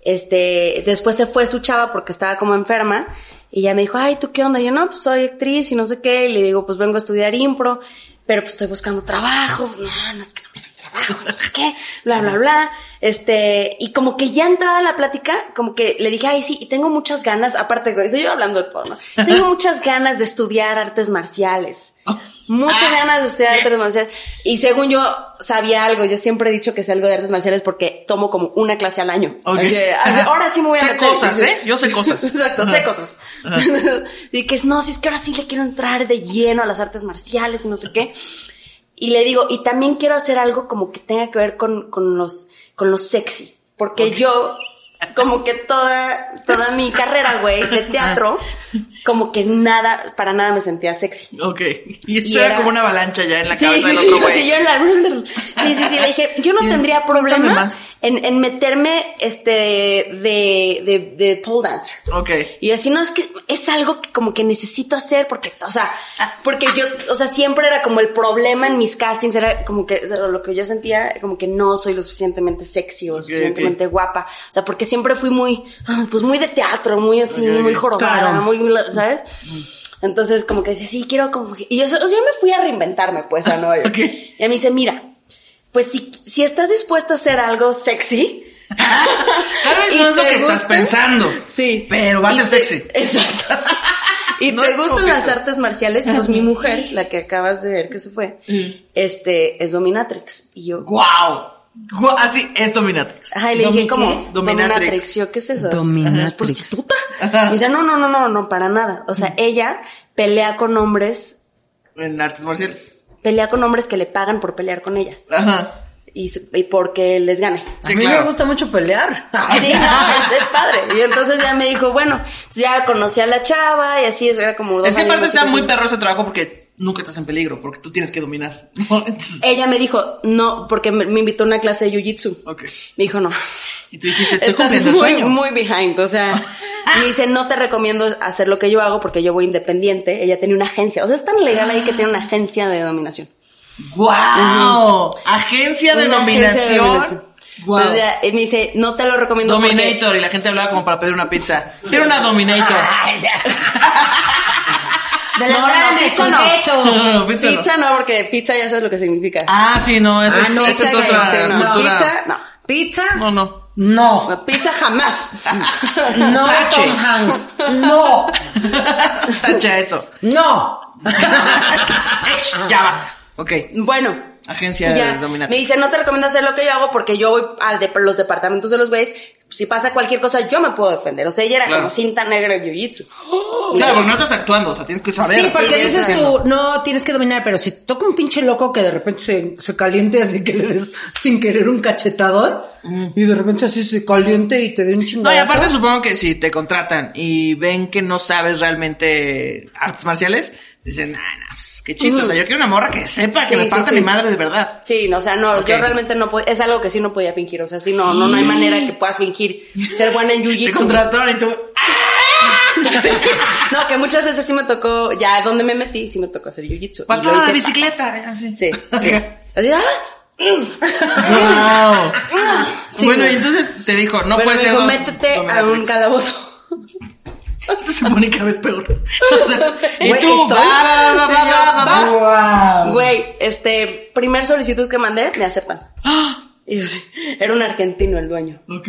Este, después se fue su chava porque estaba como enferma, y ya me dijo, ay, ¿tú qué onda? Y yo, no, pues soy actriz y no sé qué, y le digo, pues vengo a estudiar impro, pero pues estoy buscando trabajo, pues no, no es que no me trabajo, no sé qué, bla, bla, bla. Este, y como que ya entrada la plática, como que le dije, ay, sí, y tengo muchas ganas, aparte, estoy yo hablando de todo, ¿no? [LAUGHS] Tengo muchas ganas de estudiar artes marciales. Muchas ganas de estudiar artes marciales. Y según yo sabía algo, yo siempre he dicho que sé algo de artes marciales porque tomo como una clase al año. Así, ahora sí me voy a Sé meter. cosas, ¿eh? Yo sé cosas. [LAUGHS] Exacto, sé Ajá. cosas. [LAUGHS] y que es, no, si es que ahora sí le quiero entrar de lleno a las artes marciales y no sé qué. Y le digo, y también quiero hacer algo como que tenga que ver con, con los, con lo sexy. Porque yo, como que toda, toda mi carrera, güey, de teatro, [LAUGHS] como que nada, para nada me sentía sexy. Ok. Y esto Y era, era- como una avalancha ya en la Sí, cabeza sí, del sí, otro güey. sí, yo en la... Sí, sí, sí, le dije, yo no tendría problema en, en meterme este de, de, de pole dancer. Ok. Y así no es que es algo que como que necesito hacer porque, o sea, porque yo, o sea, siempre era como el problema en mis castings, era como que o sea, lo que yo sentía, como que no soy lo suficientemente sexy o lo suficientemente guapa. O sea, porque siempre fui muy, pues muy de teatro, muy así, muy jorobada, muy, ¿sabes? Entonces, como que decía, sí, quiero como. Y yo, o sea, yo me fui a reinventarme, pues, a Nueva York. Ok. Y a mí dice, mira, pues si, si estás dispuesta a hacer algo sexy... [LAUGHS] Tal vez no es lo que estás pensando. Sí. Pero va a ser te- sexy. Exacto. [LAUGHS] y No te gustan las artes marciales, pues mi mujer, la que acabas de ver que se fue, este, es dominatrix. Y yo, ¡Guau! Así es Dominatrix. Ajá, y le dije, ¿Domi ¿cómo? qué? Dominatrix. Yo, ¿qué es eso? Dominatrix. ¿Es prostituta? Me dice, no, no, no, no, no, para nada. O sea, ella pelea con hombres, En artes marciales. pelea con hombres que le pagan por pelear con ella. Ajá. Y, y porque les gane. Sí, a mí claro. me gusta mucho pelear. Sí, no, es, es padre. Y entonces ya me dijo, bueno, ya conocí a la chava y así eso era como dos Es que años aparte está y muy perro ese trabajo porque nunca estás en peligro, porque tú tienes que dominar. [LAUGHS] Ella me dijo, no, porque me, me invitó a una clase de jiu-jitsu. ok. Me dijo, no. Y tú dijiste, estoy Estás cumpliendo el muy, sueño. muy behind. O sea, [LAUGHS] me dice, no te recomiendo hacer lo que yo hago porque yo voy independiente. Ella tenía una agencia. O sea, es tan legal ahí que tiene una agencia de dominación. ¡Guau! Agencia de agencia dominación. Entonces ya, y me dice, no te lo recomiendo porque- Dominator, y la gente hablaba como para pedir una pizza. Quiero una Dominator. [LAUGHS] De No, las no, no. queso. [LAUGHS] No, no, pizza no. Pizza no, porque pizza ya sabes lo que significa. Ah, sí, no, eso Ah, es, no, esa es otra Sí, no. cultura. Pizza, no. ¿Pizza? No, no. No. No, Pizza jamás. [LAUGHS] No, Tache. Tom Hanks. No. [LAUGHS] Tacha eso. No. ya basta. Ok. Bueno. Agencia ya. Me dice, no te recomiendo hacer lo que yo hago porque yo voy al de los departamentos de los güeyes. Si pasa cualquier cosa, yo me puedo defender. O sea, ella era Claro. como cinta negra de jiu-jitsu. Claro, porque no estás actuando, o sea, tienes que saber. Sí, porque dices haciendo. tú, no, tienes que dominar, pero si toca un pinche loco que de repente se, se caliente así que le des sin querer un cachetadón y de repente así se caliente y te dé un No, chingadazo. y aparte supongo que si te contratan y ven que no sabes realmente artes marciales, dicen, ah, no, pues qué chiste. O sea, yo quiero una morra que sepa que me sí, parte sí. mi madre de verdad. Sí, no, o sea, no, yo realmente no puedo, es algo que sí no podía fingir, o sea, sí, no, no, no hay manera que puedas fingir ser buena en Te jiu-jitsu. contrataron y tú, [LAUGHS] No, que muchas veces sí me tocó, ya donde me metí, sí me tocó hacer jiu-jitsu. Patada hice de bicicleta. Así. Sí, sí. Así, Wow. ¡ah! [LAUGHS] Sí, bueno, güey. y entonces te dijo, no Bueno, puede me ser. métete a dominatrix". un calabozo. Esto [LAUGHS] se pone cada vez peor. O sea, y Güey, tú, va. Wow. Güey, este, primer solicitud que mandé, me aceptan. [GASPS] Y yo sí, era un argentino el dueño. Ok.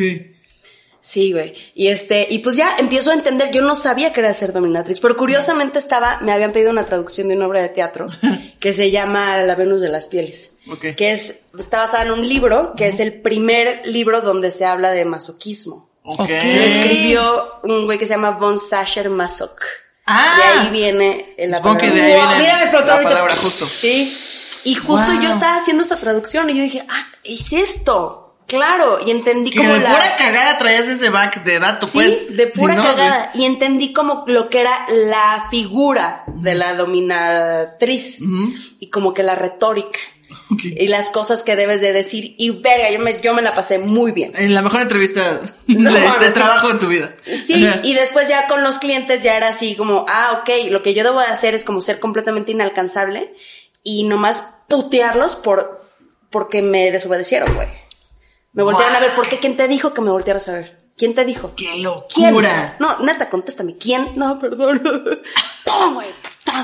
Sí, güey. Y este, y pues ya empiezo a entender, yo no sabía que era ser dominatrix, pero curiosamente estaba, me habían pedido una traducción de una obra de teatro [LAUGHS] que se llama La Venus de las Pieles. Ok. Que es, está basada en un libro, que es el primer libro donde se habla de masoquismo. Ok. Lo escribió un güey que se llama Von Sacher Masoch. Ah. De ahí viene la Supongo que de ahí Wow, viene mira, me explotó la ahorita. palabra justo. Sí. Y justo Wow. yo estaba haciendo esa traducción y yo dije, ah, es esto. Claro. Y entendí Que como de la... pura cagada traías ese back de dato, Sí, pues. de pura no, cagada. Y entendí como lo que era la figura de la dominatriz. Y como que la retórica. Y las cosas que debes de decir. Y verga, yo me, yo me la pasé muy bien. En la mejor entrevista [LAUGHS] No, de, no, de sí. trabajo en tu vida. Sí, y después ya con los clientes ya era así como, ah, ok, lo que yo debo de hacer es como ser completamente inalcanzable y nomás putearlos por, porque me desobedecieron, güey. Me voltearon Wow. a ver, ¿por qué? ¿Quién te dijo que me voltearas a ver? ¿Quién te dijo? ¡Qué ¿Quién? locura! No, neta, contéstame. ¿Quién? No, perdón. [LAUGHS] ¡Pum, güey!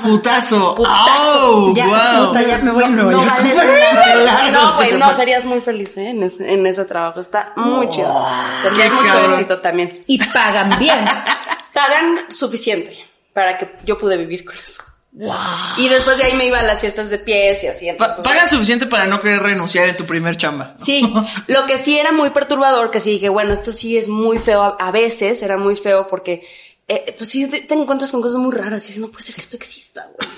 Putazo. Putazo. Oh, Ya, wow. puta, ya me voy a Nueva No York. vales. No, [LAUGHS] güey, pues, no, pues. serías muy feliz, ¿eh? En ese, en ese trabajo. Está muy chido. Tendrías mucho cabrón. éxito también. Y pagan bien. [LAUGHS] pagan suficiente para que yo pude vivir con eso. Y después de ahí me iba a las fiestas de pies y así. entonces, pues, pagan suficiente para no querer renunciar en tu primer chamba. Sí, [LAUGHS] lo que sí era muy perturbador, que sí dije, bueno, esto sí es muy feo a, a veces, era muy feo porque, eh, pues sí te, te encuentras con cosas muy raras y dices, no puede ser que esto exista, güey.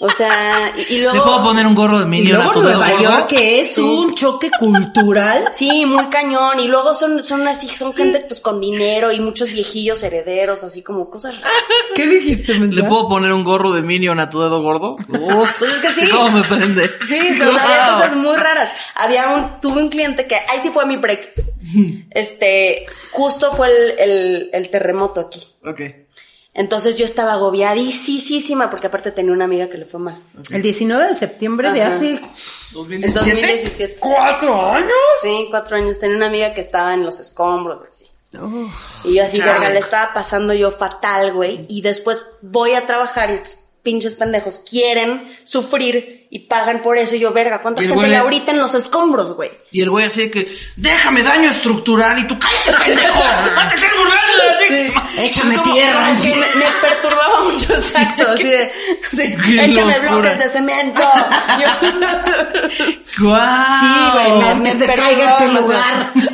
O sea, y, y ¿Le luego... puedo poner un gorro de Y Minion a luego tu dedo Nueva gordo? York, que es un choque cultural. [LAUGHS] Sí, muy cañón. Y luego son, son así, son gente pues con dinero y muchos viejillos herederos, así como cosas raras. [LAUGHS] ¿Qué dijiste, ¿Le puedo poner un gorro de Minion a tu dedo gordo? [LAUGHS] Uf, Pues es que sí. ¿Cómo me prende? Sí, o sea, había Wow. cosas muy raras. Había un, tuve un cliente que, ahí sí fue mi break. Este, justo fue el, el, el terremoto aquí. Ok. Entonces yo estaba agobiadísima porque aparte tenía una amiga que le fue mal. El 19 de septiembre de Ajá. hace En 2017. 2017. cuatro años. Sí, cuatro años. Tenía una amiga que estaba en los escombros, así. Oh. Y yo así, verga, le estaba pasando yo fatal, güey. Y después voy a trabajar y estos pinches pendejos quieren sufrir y pagan por eso. Y yo, verga, ¿cuánta gente le- ahorita en los escombros, güey? Y el güey así de que, déjame daño estructural y tú cállate, [LAUGHS] pendejo. No te estés burlando de las víctimas. Échame tierra. que me, me perturbaba mucho, exacto. Así de, sí, Qué échame locura. bloques de cemento. Yo- [LAUGHS] ¡Guau! Sí, güey, me, es que se caiga este lugar. Sí.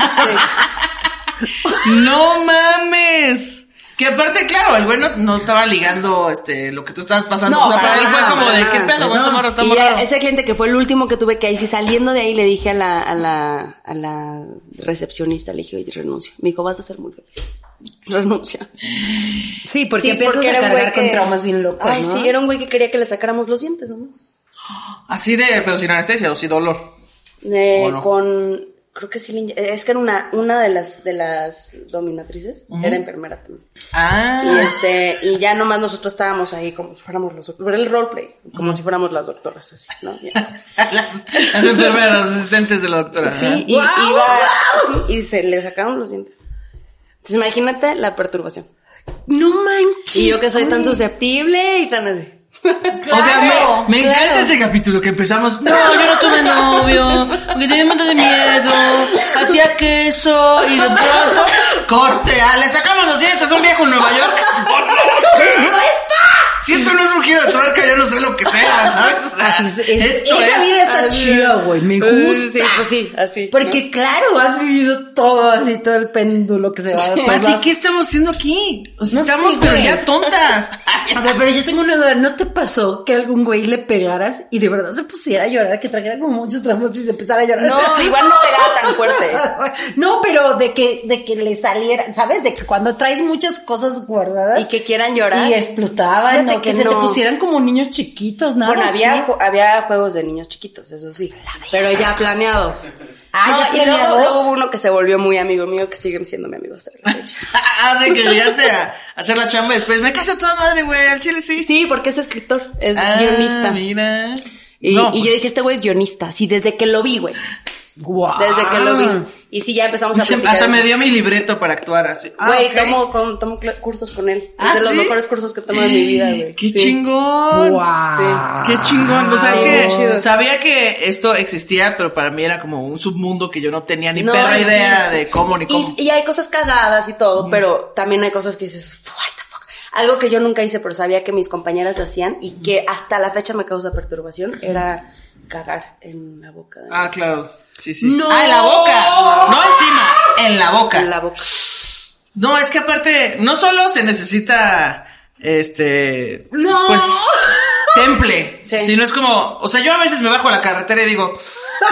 [LAUGHS] ¡No mames! Que aparte, claro, el güey no, no estaba ligando este, lo que tú estabas pasando. No, o sea, para, para él fue como para de, nada, ¿qué pedo? pues no. Está Y raro. ese cliente que fue el último que tuve que ir, si saliendo de ahí le dije a la, a la, a la recepcionista, le dije, oye, renuncio. Me dijo, vas a ser muy feliz. [LAUGHS] Renuncia. Sí, porque Sí, empiezas porque a era un cargar güey con que- traumas bien locos, Ay, ¿no? sí, era un güey que quería que le sacáramos los dientes nomás. [GASPS] Así de, pero sin anestesia o sin dolor. Eh, ¿O no? Con, creo que sí, inye- es que era una, una de las, de las dominatrices, era enfermera también. Ah. Y este, y ya nomás nosotros estábamos ahí como si fuéramos los, era el roleplay, como si fuéramos las doctoras, así, ¿no? [LAUGHS] Las, las enfermeras, asistentes de la doctora. Sí, ¿eh? y iba, sí, y se le sacaron los dientes. Entonces imagínate la perturbación. No manches. Y yo que soy tan susceptible y tan así. O sea, me, me claro. encanta ese capítulo que empezamos. No, yo no tuve novio, porque tenía un montón de miedo, hacía queso y de pronto, corte, ah, le sacamos los dientes a un viejo en Nueva York. [LAUGHS] Si esto no es un giro de tuerca, yo no sé lo que sea, ¿sabes? O sea, Así es, esto esa es- vida está así. chida, güey. Me gusta. Sí, pues sí, así. Porque claro, has vivido todo así, todo el péndulo que se va. todas Pati, las- ¿qué estamos haciendo aquí? O sea, No sé, estamos pero güey. ya tontas. [LAUGHS] A ver, pero yo tengo una duda. ¿No te pasó que algún güey le pegaras y de verdad se pusiera a llorar, que trajera como muchos tramos y se empezara a llorar? No, O sea, igual no pegaba tan fuerte. [LAUGHS] No, pero de que, de que le saliera, ¿sabes? De que cuando traes muchas cosas guardadas Y que quieran llorar. y explotaban, que, que se te no. pusieran como niños chiquitos, ¿no? Bueno, había, había juegos de niños chiquitos, eso sí. Pero ya planeados. Ah, No, ya y luego, luego hubo uno que se volvió muy amigo mío, que siguen siendo mi amigo hasta la fecha. Hace que llegaste a [LAUGHS] hacer la chamba después. Me casa toda madre, güey, al chile sí. Sí, porque es escritor, es Ah, guionista. mira. Y, No, y yo pues, dije, este güey es guionista, sí, desde que lo vi, güey. Guau. Desde que lo vi. Y sí, ya empezamos a platicar. hasta me dio mi libreto para actuar así. Ah, Güey, tomo, con- tomo cursos con él. Es ¿Ah, de los sí? mejores cursos que he tomado en mi vida, güey. ¡Qué Sí. chingón! Guau. ¡Qué chingón! O sea, es Sí, que sabía que esto existía, pero para mí era como un submundo que yo no tenía ni No, perra idea sí. de cómo ni cómo. Y, y hay cosas cagadas y todo, pero también hay cosas que dices, what the fuck. Algo que yo nunca hice, pero sabía que mis compañeras hacían y que hasta la fecha me causa perturbación, era cagar en la boca. de- Ah, claro, sí, sí. No. Ah, en la boca. No encima, en la boca. En la boca. No, es que aparte, no solo se necesita, este, No. pues, temple, Sí. sino es como, o sea, yo a veces me bajo a la carretera y digo,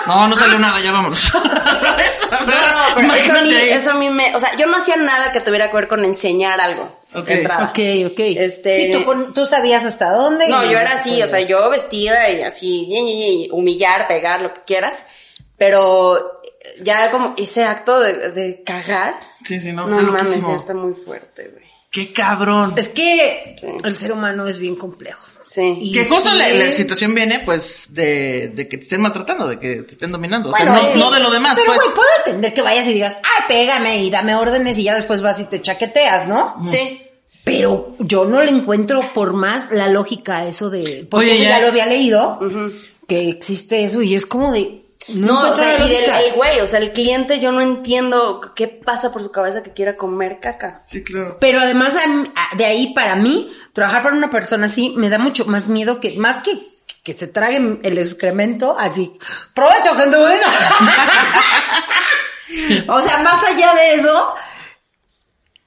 no, no salió nada, ya vámonos. [LAUGHS] ¿Sabes? O sea, No, no, pero eso a, mí, eso a mí me... O sea, yo no hacía nada que tuviera que ver con enseñar algo. Ok. de entrada. Ok, ok. Este- Sí, tú, con- tú sabías hasta dónde. No, y- yo era así, o sea, yo vestida y así, ñe, ñe, ñe, humillar, pegar, lo que quieras. Pero ya como ese acto de, de cagar. Sí, sí, no, No, está mames, loquísimo. ya está muy fuerte, güey. Qué cabrón. Es que Sí. el ser humano es bien complejo. Sí. Y Que justo sí, la, la excitación viene, pues, de, de que te estén maltratando, de que te estén dominando. O sea, no, sí. no de lo demás, Pero, pues. güey, puedo entender que vayas y digas, ay, pégame y dame órdenes y ya después vas y te chaqueteas, ¿no? Sí. Pero yo no le encuentro por más la lógica a eso de... Porque Oye, ya- ya lo había leído, que existe eso y es como de... No, No, o sea, y del el güey, o sea, el cliente, yo no entiendo qué pasa por su cabeza que quiera comer caca. Sí, claro. Pero además a mí- a- de ahí para mí, trabajar para una persona así me da mucho más miedo que, más que que se traguen el excremento así. ¡Provecho, gente buena! [LAUGHS] o sea, más allá de eso,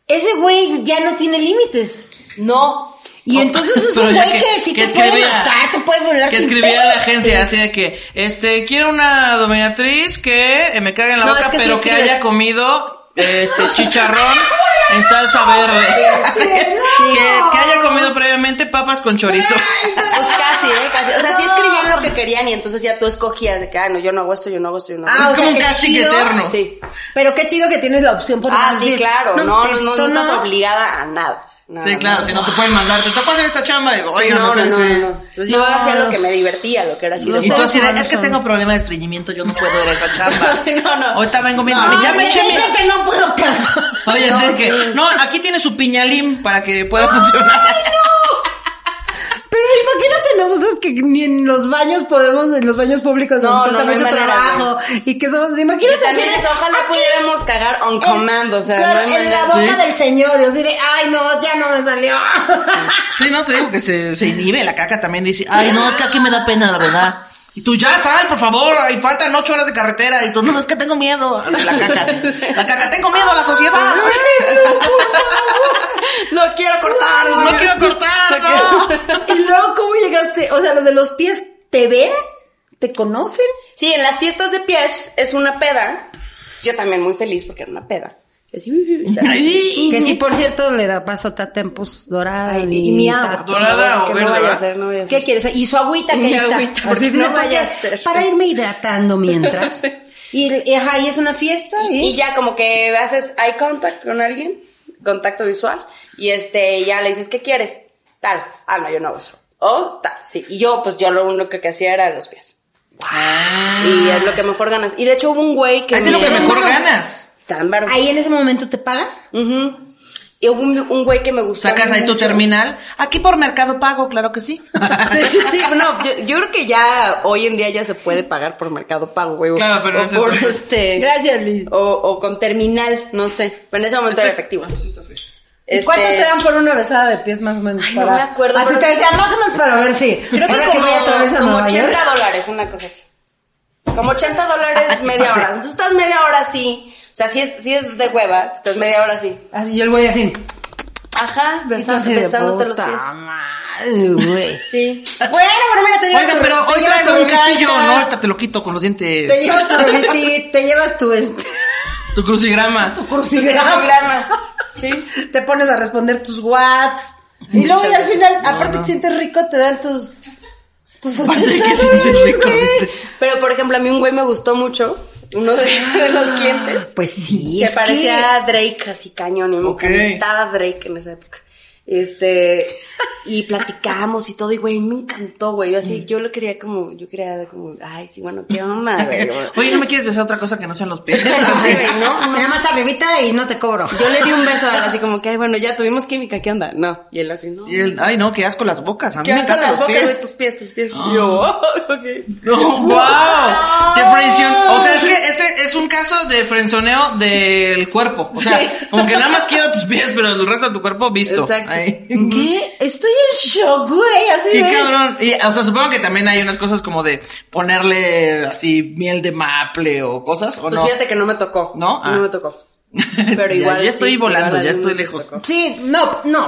ese güey ya no tiene límites. No. Y entonces es [LAUGHS] un güey que, si te escribía- puede matar, te puede volar Que escribía a la agencia así de que, este, quiero una dominatriz que eh, me cague en la No, boca, es que sí pero que haya comido este chicharrón en salsa verde. [LAUGHS] Que, que haya comido previamente papas con chorizo. Pues casi, ¿eh? Casi. O sea, sí escribían lo que querían y entonces ya tú escogías de que, ah, no, yo no hago esto, yo no hago esto, yo no hago Ah, es como un casting eterno. Sí. Pero qué chido que tienes la opción por Ah, sí, decir, claro. No, no, no, esto no estás obligada a nada. Sí, claro, si no te pueden mandar, te tocó hacer esta chamba, digo, Sí, oiga, no, no, no, no, no. Entonces yo hacía lo que me divertía, lo que era así Y tú así de, es que tengo problema de estreñimiento, yo no puedo ir a esa chamba. [LAUGHS] No, no. Ahorita vengo bien, No, ya me eché mi... que no puedo [LAUGHS] cagar. Oye, sé que, no, aquí tiene su piñalín para que pueda funcionar. Nosotros que ni en los baños podemos, en los baños públicos No, nos no, cuesta no mucho manera, trabajo y que somos, imagínate es, de, ojalá aquí, pudiéramos cagar on en- command, o sea, claro, no hay en la boca Sí. del señor, y así de, ay no, ya no me salió. Sí, no, te digo que se, se inhibe, la caca también dice, ay, no, es que aquí me da pena, la verdad. Y tú, ya sal, por favor, y faltan ocho horas de carretera. Y tú, no, es que tengo miedo. La caca. La caca, tengo miedo a la sociedad. [LAUGHS] No quiero cortar, No quiero cortar, no. y luego, ¿cómo llegaste? O sea, lo de los pies, ¿te ven? ¿Te conocen? Sí, en las fiestas de pies es una peda. Yo también muy feliz porque era una peda. Así, así. Que sí, por cierto, le da paso a Tempus dorada Ay, y, y mi agua. Dorada o verde, no vaya a ser, no vaya a ser. ¿Qué quieres? Y su agüita que ahí está. agüita, Así porque no vaya a para- ser. Para irme hidratando mientras. [LAUGHS] y, y, ajá, y es una fiesta. Y, Y ya como que haces eye contact con alguien, contacto visual, y este, ya le dices, ¿qué quieres? Tal. Ah, no, yo no eso. O tal, sí. Y yo, pues yo lo único que hacía era los pies. Y es lo que mejor ganas. Y de hecho hubo un güey que... Es lo que mejor ganas. Tan bárbaro. ahí en ese momento te pagan. Y hubo un, un güey que me gustó. Sacas ahí tu terminal. Aquí por Mercado Pago, claro que sí. [LAUGHS] Sí, sí, no, yo, yo creo que ya hoy en día ya se puede pagar por Mercado Pago, güey. Claro, pero o en ese por este. Gracias, Liz. O, o con terminal, no sé. Pero en ese momento era efectivo. ¿Y Este, cuánto te dan por una besada de pies más o menos? Ay, no me acuerdo, Así te decían, más o menos para ver si. Creo que como, vaya otra vez a como Nueva 80 York. dólares, una cosa así. Como 80 dólares media hora. [LAUGHS] Entonces estás media hora así. O sea, si es, si es de hueva, estás media hora así. Así, y el güey así. Ajá, y tú besa- así de besándote los pies. madre, güey. Sí. Bueno, pero mira, te llevas Oiga, tu- pero hoy traigo tu revistita, No, ahorita te lo quito con los dientes. Te llevas tu te llevas tu, este, Tu crucigrama. tu crucigrama. Sí. Te pones a responder tus whats. Y luego y al final, aparte que sientes rico, te dan tus... Tus 80 Aparte de que dólares. [LAUGHS] Pero por ejemplo, a mí un güey me gustó mucho. Uno de, [LAUGHS] de los clientes. Pues sí, Se parecía a Drake así cañón y me Ok. encantaba Drake en esa época. Este, y platicamos y todo, y güey, me encantó, güey. Yo así, yo lo quería como, yo quería como, ay, sí, bueno, qué onda, [LAUGHS] güey. Oye, ¿no me quieres besar otra cosa que no sean los pies? [LAUGHS] Sí, güey, ¿no? Nada más arribita y no te cobro. Yo le di un beso a él, así como que, ay, bueno, ya tuvimos química, ¿qué onda? No. Y él así, no. Y él, ay, no, qué asco las bocas. A mí ¿Qué me encantan los bocas, pies. tus pies, tus pies. [GASPS] Yo, [LAUGHS] ok. No, wow. Te frencionó. O sea, es que ese es un caso de frenzoneo del cuerpo. O sea, como que nada más quiero tus pies, pero el resto de tu cuerpo visto. Exacto. Ahí. ¿Qué? Estoy en shock, güey, así Qué de... cabrón. Y, o sea, supongo que también hay unas cosas como de ponerle así miel de maple o cosas, ¿o Pues no? fíjate que no me tocó. ¿No? Ah. No me tocó. [LAUGHS] Pero igual. Ya, ya estoy sí, volando, ya estoy lejos. Sí, no, no.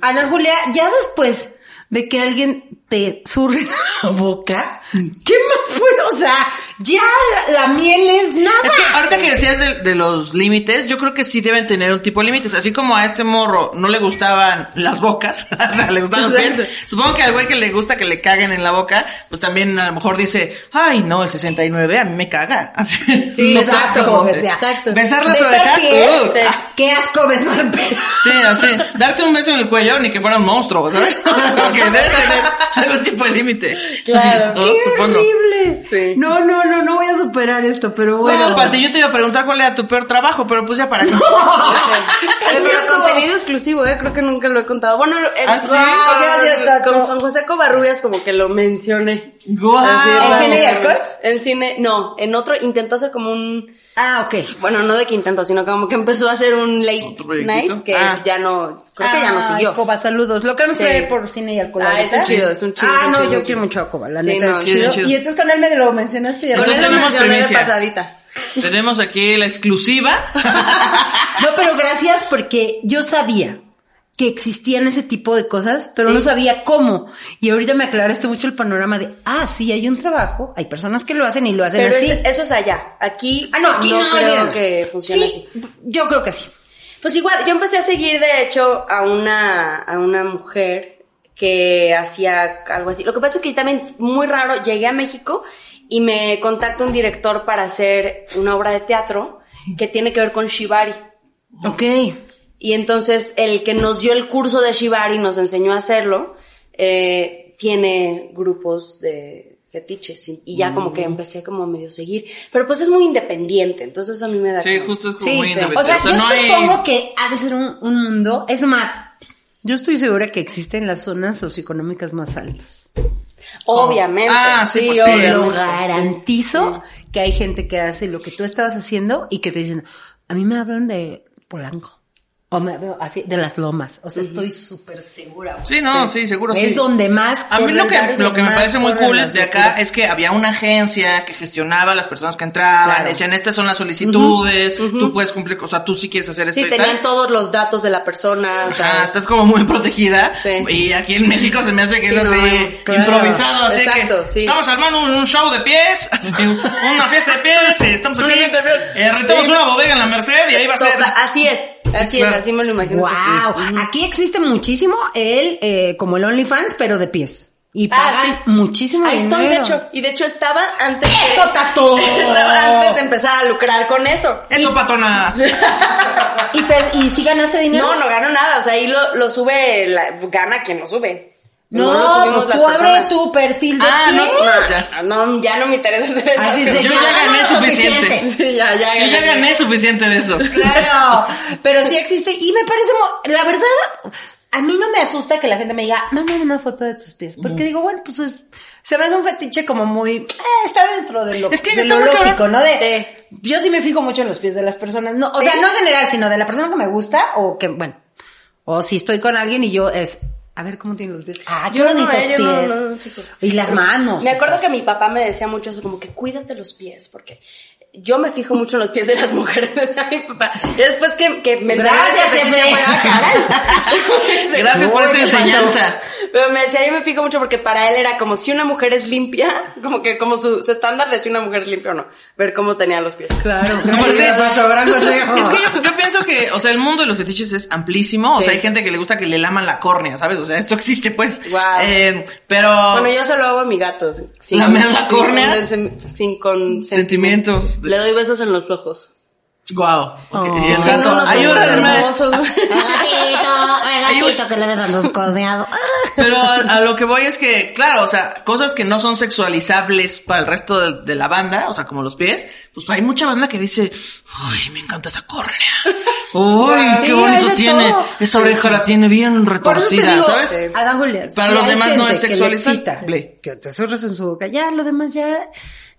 Ana Julia, ya después de que alguien te surre la boca, ¿qué más puedo? O sea, ya la, la miel es nada. Es que ahorita que decías de, de los límites, yo creo que sí deben tener un tipo de límites. Así como a este morro no le gustaban las bocas, [LAUGHS] o sea, le gustaban los pies. Supongo que al güey que le gusta que le caguen en la boca, pues también a lo mejor dice, ay, no, el 69 a mí me caga. [LAUGHS] Así, Sí, no exacto, cómo- o sea, Besar las besar orejas, pies, uh. sí. Qué asco besar pies. Sí, así. Darte un beso en el cuello, ni que fuera un monstruo, ¿sabes? [LAUGHS] Porque debe tener algún tipo de límite. Claro. ¿no? Qué Supongo. horrible. Sí. No, no, no, no voy a superar esto, pero bueno. Bueno, Pati, yo te iba a preguntar cuál era tu peor trabajo, pero pues ya para qué. Oye, [LAUGHS] pero contenido exclusivo, eh, creo que nunca lo he contado. Bueno, el, ¿Ah, sí? con- Tato. con Juan José Covarrubias como que lo mencioné. ¿En cine y alcohol? En cine, no, en otro intentó hacer como un, Ah, ok. bueno, no de que intentó, sino como que empezó a hacer un late night que Ah. ya no, creo que ya no siguió. Coba, saludos. Lo queremos Sí. traer por cine y alcohol. Ah, es un chido, es un chido, Ah, un no, chido, yo un quiero mucho a Coba, la Sí, neta no, es chido. Y entonces con él me lo mencionaste y ya Entonces tenemos de pasadita. Tenemos aquí la exclusiva. [LAUGHS] No, pero gracias porque yo sabía que existían ese tipo de cosas, pero no sabía cómo. Y ahorita me aclaraste mucho el panorama de, ah, sí, hay un trabajo, hay personas que lo hacen y lo hacen Pero así. es- eso es allá. Aquí, ah, no, aquí no, creo que funcione Sí, así. Yo creo que sí. Pues igual, yo empecé a seguir de hecho a una, a una mujer que hacía algo así. Lo que pasa es que también, muy raro, llegué a México y me contacta un director para hacer una obra de teatro que tiene que ver con Shibari. Ok. Y entonces el que nos dio el curso de Shibari nos enseñó a hacerlo, eh, tiene grupos de fetiches y, y ya como que empecé como a medio seguir. Pero pues es muy independiente, entonces eso a mí me da... Sí, como- justo es como Sí, muy sí. independiente. O sea, yo no hay- supongo que ha de ser un, un mundo. Es más, yo estoy segura que existen las zonas socioeconómicas más altas. Obviamente. Ah, sí, pues sí. Te obviamente. lo garantizo que hay gente que hace lo que tú estabas haciendo y que te dicen, a mí me hablan de Polanco. O me hablan así, de las lomas. O sea, estoy súper segura. güey. Sí, no, sí, seguro Es sí. donde más. A mí lo que, lo que me parece muy cool de acá es que había una agencia que gestionaba a las personas que entraban, Claro. decían, estas son las solicitudes, tú puedes cumplir, o sea, tú sí quieres hacer esto Sí, y tenían tal. todos los datos de la persona, o sea, estás como muy [LAUGHS] protegida. Sí. Y aquí en México se me hace que Sí, es no, así, claro. improvisado, así Exacto, que estamos armando un, un show de pies, [LAUGHS] así, una fiesta de pies, estamos aquí, eh, rentamos una bodega en la Merced y ahí va a ser. Así es, así claro. es, así me lo imagino. Wow. que sí. Aquí existe muchísimo el, eh, como el OnlyFans, pero de pies. Y Ah, pagan sí. muchísimo Ahí estoy, de dinero. hecho. Y de hecho estaba antes. ¡Eso, Tato! [LAUGHS] estaba antes de empezar a lucrar con eso. Eso, patona. [LAUGHS] ¿Y, te, ¿Y si ganaste dinero? No, no gano nada. O sea, ahí lo, lo sube, la- gana quien lo sube. No, pues las tú abre personas. tu perfil de Ah, no, pies. no, ya, no, ya no me interesa hacer eso. Así se Yo llama, ya gané no, suficiente. Sí, ya, ya Yo ya gané suficiente de eso. Claro, pero sí existe y me parece, la verdad, a mí no me asusta que la gente me diga, mándame una foto de tus pies, porque digo, bueno, pues es, se me hace un fetiche como muy, eh, está dentro de lo, Es que de está lo muy cabrón. lógico, ¿no? De, yo sí me fijo mucho en los pies de las personas, no, o ¿Sí? sea, no en general, sino de la persona que me gusta o que, bueno, o si estoy con alguien y yo es, a ver cómo tienen los pies, ah, qué Yo no, bonitos eh, pies, no, fijo. y las manos. Me acuerdo que mi papá me decía mucho eso, como que cuídate los pies, porque yo me fijo mucho en los pies de las mujeres, [LAUGHS] me decía mi papá. Y después que, que me Gracias, jefe. [LAUGHS] Gracias por esta enseñanza. Pero me decía, yo me fijo mucho porque para él era como si una mujer es limpia, [LAUGHS] como que como su, su estándar de si una mujer es limpia o no, ver cómo tenía los pies. Claro, Aparte- ¿qué pasó? Gran consejo. Es que yo, yo pienso que, o sea, el mundo de los fetiches es amplísimo. O Sí. sea, hay gente que le gusta que le laman la córnea, ¿sabes? O sea, esto existe, pues. Guau. Eh, pero. Bueno, yo se lo hago a mi gato. Sin, ¿Lamer la sin córnea? consen- Sin consentimiento. Le doy besos en los flojos. Guau. Oh. y el No, gato, no, no, ayúdenme. [LAUGHS] El gatito, el gatito que le ve dando un codeado. [LAUGHS] Pero a, lo que voy es que, claro, o sea, cosas que no son sexualizables para el resto de, de la banda, o sea, como los pies, pues hay mucha banda que dice, uy, me encanta esa córnea. Uy, Sí, qué bonito tiene. todo. Esa oreja la tiene bien retorcida, digo, ¿sabes? Adán Julián, Para si los demás no es que le sexualizable. excita, Que te en su boca, ya, lo demás ya,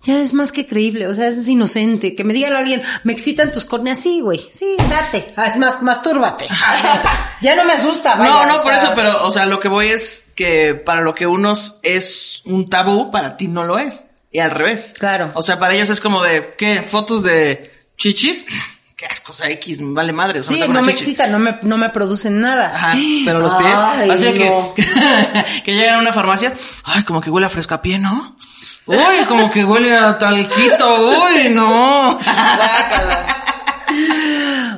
ya es más que creíble, o sea, es inocente. Que me diga alguien, me excitan tus córneas, sí, güey, sí, date, Ah, es más, mastúrbate. [LAUGHS] ya no me asusta, vaya, no, no, por sea, eso, pero, o sea, lo que voy es que para lo que unos es un tabú, para ti no lo es. Y al revés. Claro. O sea, para ellos es como de, ¿qué? ¿Fotos de chichis? Qué asco, o sea, X, me vale madre. O sea, Sí, no una me excita, no me, no me producen nada. Ajá, pero los pies. Ay, así no. que, [LAUGHS] que llegan a una farmacia. Ay, como que huele a pie, ¿no? Uy, como que huele a talquito. Uy, no. [LAUGHS]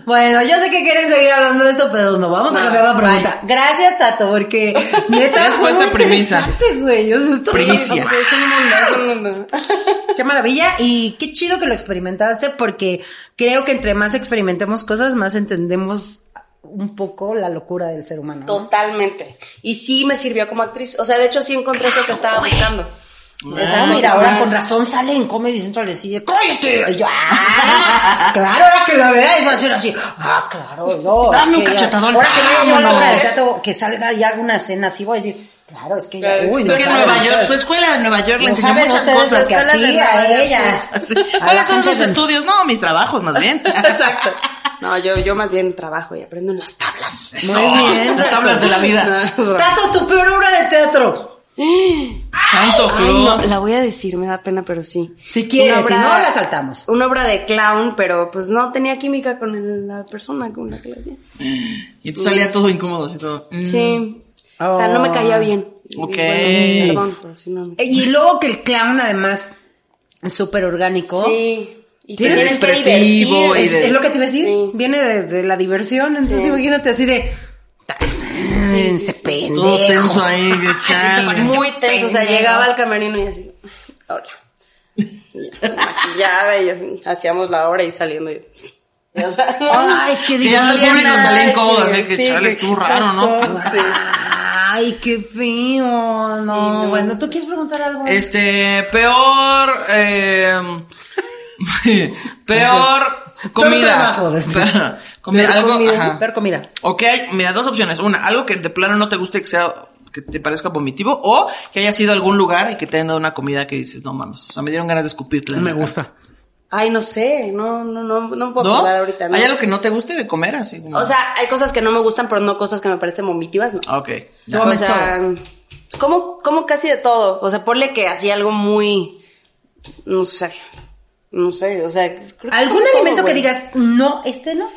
Bueno, yo sé que quieren seguir hablando de esto, pero no, vamos a cambiar la pregunta. Gracias, Tato, porque [LAUGHS] neta Respuesta premisa. güey. O sea, esto- Primicia. Es un mundo, es un mundo. [LAUGHS] Qué maravilla y qué chido que lo experimentaste porque creo que entre más experimentemos cosas, más entendemos un poco la locura del ser humano. ¿no? Totalmente. Y sí me sirvió como actriz. O sea, de hecho sí encontré eso que estaba buscando. Ah, mira, ahora con razón sale en Comedy Central y decide, ¡cállate! Y yo, ¡ah! Claro, ahora que la veáis va a ser así, ¡ah, claro! No, Dame un cachetadón. Ahora que vea yo la obra de teatro, que salga y haga una escena así, voy a decir, claro, es que ya, Claro, uy, no es que en Nueva York, ustedes. su escuela de Nueva York le No enseñó saben muchas cosas. que hacía ella. Sí. A la ¿Cuáles son sus estudios? No, mis trabajos, más bien. [LAUGHS] Exacto. No, yo, yo más bien trabajo y aprendo en las tablas. Eso, Muy bien. Las tablas de la vida. No, Tato, tu peor obra de teatro. Santo Ay, no, la voy a decir, me da pena, pero sí. Si quieres, Una si obra- no, la saltamos. Una obra de clown, pero pues no tenía química con el- la persona con la que la hacía. Y te salía todo incómodo así todo. Mm. Sí. O sea, no me caía bien. Y Ok. bueno, perdón, pero sí no me- Eh, Y luego que el clown, además, es súper orgánico. Sí. Y que expresivo y Es, de- es lo que te iba a decir. Sí. Viene de, de la diversión. Entonces, Sí. imagínate así de. Ese pendejo. Todo tenso ahí, chale. Muy tenso, o sea, llegaba al camerino y así, hola. Y ya, maquillaba y así, hacíamos la hora y saliendo. y- Ay, qué Y ya el difícil. público salía incómodo, así que sí, chale, estuvo raro, ¿no? [LAUGHS] sí. Ay, qué feo. No, no. bueno, ¿tú quieres preguntar algo? Este, peor, eh, [LAUGHS] peor comida. trabajo, [LAUGHS] comida, Ver algo, comida. ajá. Ver comida. Ok, mira, dos opciones. Una, algo que de plano no te guste que sea, que te parezca vomitivo, o que haya sido a algún lugar y que te hayan dado una comida que dices, no mames, o sea, me dieron ganas de escupirte. Me gusta. Ay, no sé, no, no, no, no me puedo ¿No? acordar ahorita. ¿no? ¿Hay algo que no te guste de comer así? como- O sea, hay cosas que no me gustan, pero no cosas que me parecen vomitivas, no. Ok. ya. o Comes sea, como, como casi de todo. O sea, ponle que hacía algo muy, no sé, no sé, o sea. creo que ¿Algún todo, alimento que digas, no, este no?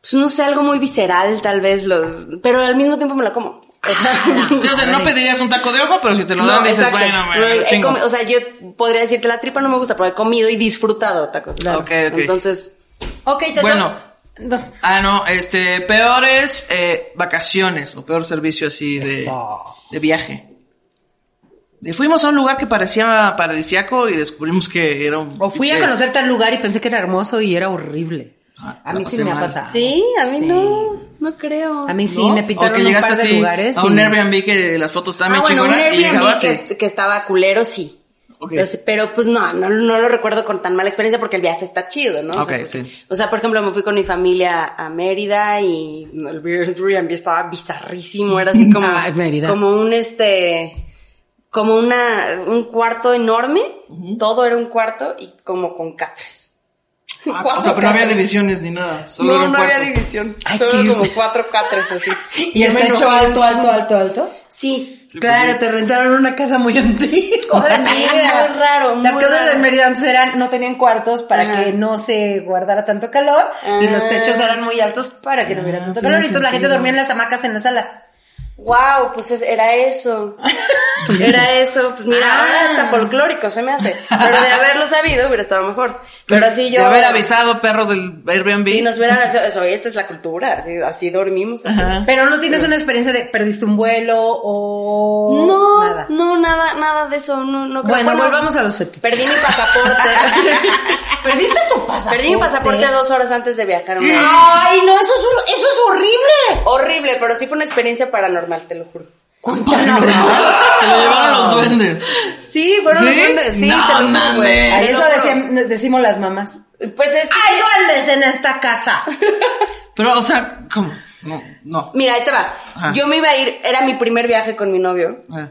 Pues no sé, algo muy visceral, tal vez, lo, pero al mismo tiempo me lo como. [LAUGHS] Sí, o sea, no pedirías un taco de ojo, pero si te lo No, dan dices, exacto. bueno, No, bueno, o sea, yo podría decirte la tripa no me gusta, pero he comido y disfrutado tacos. Claro. Ok, ok. Entonces, Ok, te Bueno. No. Ah, no, este, peores eh, vacaciones o peor servicio así de, Eso. de viaje. Fuimos a un lugar que parecía paradisiaco y descubrimos que era un... O fui a conocer tal lugar y pensé que era hermoso y era horrible. Ah, A mí sí me ha mal. pasado. sí, a mí Sí. no, no creo. A mí sí, ¿No? me que un par de así lugares. a un y- Airbnb que las fotos estaban Ah, bien bueno, un chingonas y llegabas que, y... que estaba culero, sí. Pero, pues no, no, no lo recuerdo con tan mala experiencia porque el viaje está chido, ¿no? O sea, porque- sí. O sea, por ejemplo, me fui con mi familia a Mérida y el Airbnb estaba bizarrísimo, era así [LAUGHS] como, Ay, Mérida. como un este, como una, un cuarto enorme, todo era un cuarto y como con catres. Ah, Cuatro [LAUGHS] o sea, pero no había divisiones ni nada. Solo No, era un no había división. Ay, Solo qué- como cuatro catres así. [LAUGHS] Y el techo alto, alto, alto, alto. Sí. Sí, pues claro, sí. te rentaron una casa muy [LAUGHS] antigua. Sí, muy raro, muy Las casas raro. de Mérida antes eran, no tenían cuartos para Ajá. que no se guardara tanto calor y los Ah. techos eran muy altos para que no hubiera tanto tiene calor. Y entonces la gente dormía en las hamacas en la sala. Wow, pues es- era eso. [LAUGHS] Era eso. Pues mira, Ah. ahora hasta folclórico se me hace. Pero de haberlo sabido hubiera estado mejor. Pero así yo. De haber avisado perros del Airbnb. Sí, nos hubieran avisado. Eso, esta es la cultura. Así, así dormimos. Ajá. Pero no tienes una experiencia de perdiste un vuelo o No, nada. no, nada, nada de eso. No, no creo. Bueno, volvamos a los fetiches. Perdí mi pasaporte. [LAUGHS] ¿Perdiste tu pasaporte? Perdí mi pasaporte dos horas antes de viajar. Ay, no, eso es, eso es horrible. Horrible, pero sí fue una experiencia paranormal, te lo juro. Cuéntanos. [LAUGHS] Se lo llevaron los duendes. Sí, fueron ¿Sí? los duendes. Sí, No te lo juro, mames. güey. Eso decían- decimos las mamás. Pues es que. ¡Hay duendes en esta casa! [LAUGHS] Pero, o sea, ¿cómo? No, no. Mira, ahí te va. Ajá. Yo me iba a ir, era mi primer viaje con mi novio. Ah.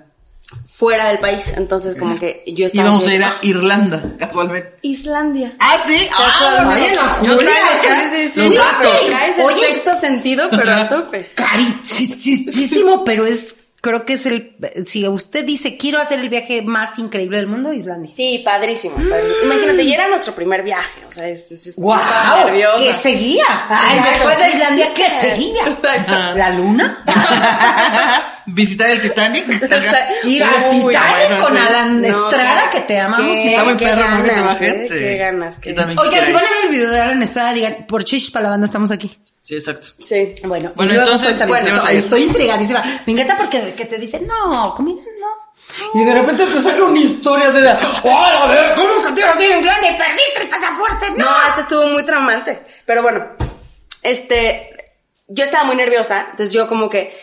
Fuera del país. Entonces, como que yo estaba. Íbamos a así, ir a "Ah, Irlanda, casualmente. Islandia. Ah, sí. Casualmente. oye, la Yo traigo acá Sí, sí, los datos. traes el Oye. sexto sentido, pero a tope. Carísimo, pero es, creo que es el, si usted dice, quiero hacer el viaje más increíble del mundo, Islandia. Sí, padrísimo. padrísimo. Imagínate, y era nuestro primer viaje. O sea, es, es, es- ¡Wow! nerviosa. ¿Qué seguía? Ay, Exacto. después de Islandia, ¿qué seguía? Exacto. ¿La luna? [LAUGHS] Visitar el Titanic. Y al Titanic bueno, con sí. Alan No, Estrada, que te amamos. qué-. Está muy qué perro, ¿no? Ganas. ¿eh? Sí. Qué ganas, qué Oigan, si ir. van a ver el video de Alan Estrada, digan, por Chichis para la banda estamos aquí. Sí, exacto. Sí. Bueno, Bueno, entonces, cuéntame bueno, estoy intrigadísima. Me encanta porque que te dicen, no, comida no. Y de repente te saca una historia así de, ¡oh, a ver, cómo que te ibas a ir a Islandia y perdiste el pasaporte! ¡No! No, este estuvo muy traumante. Pero bueno, este, yo estaba muy nerviosa, entonces yo como que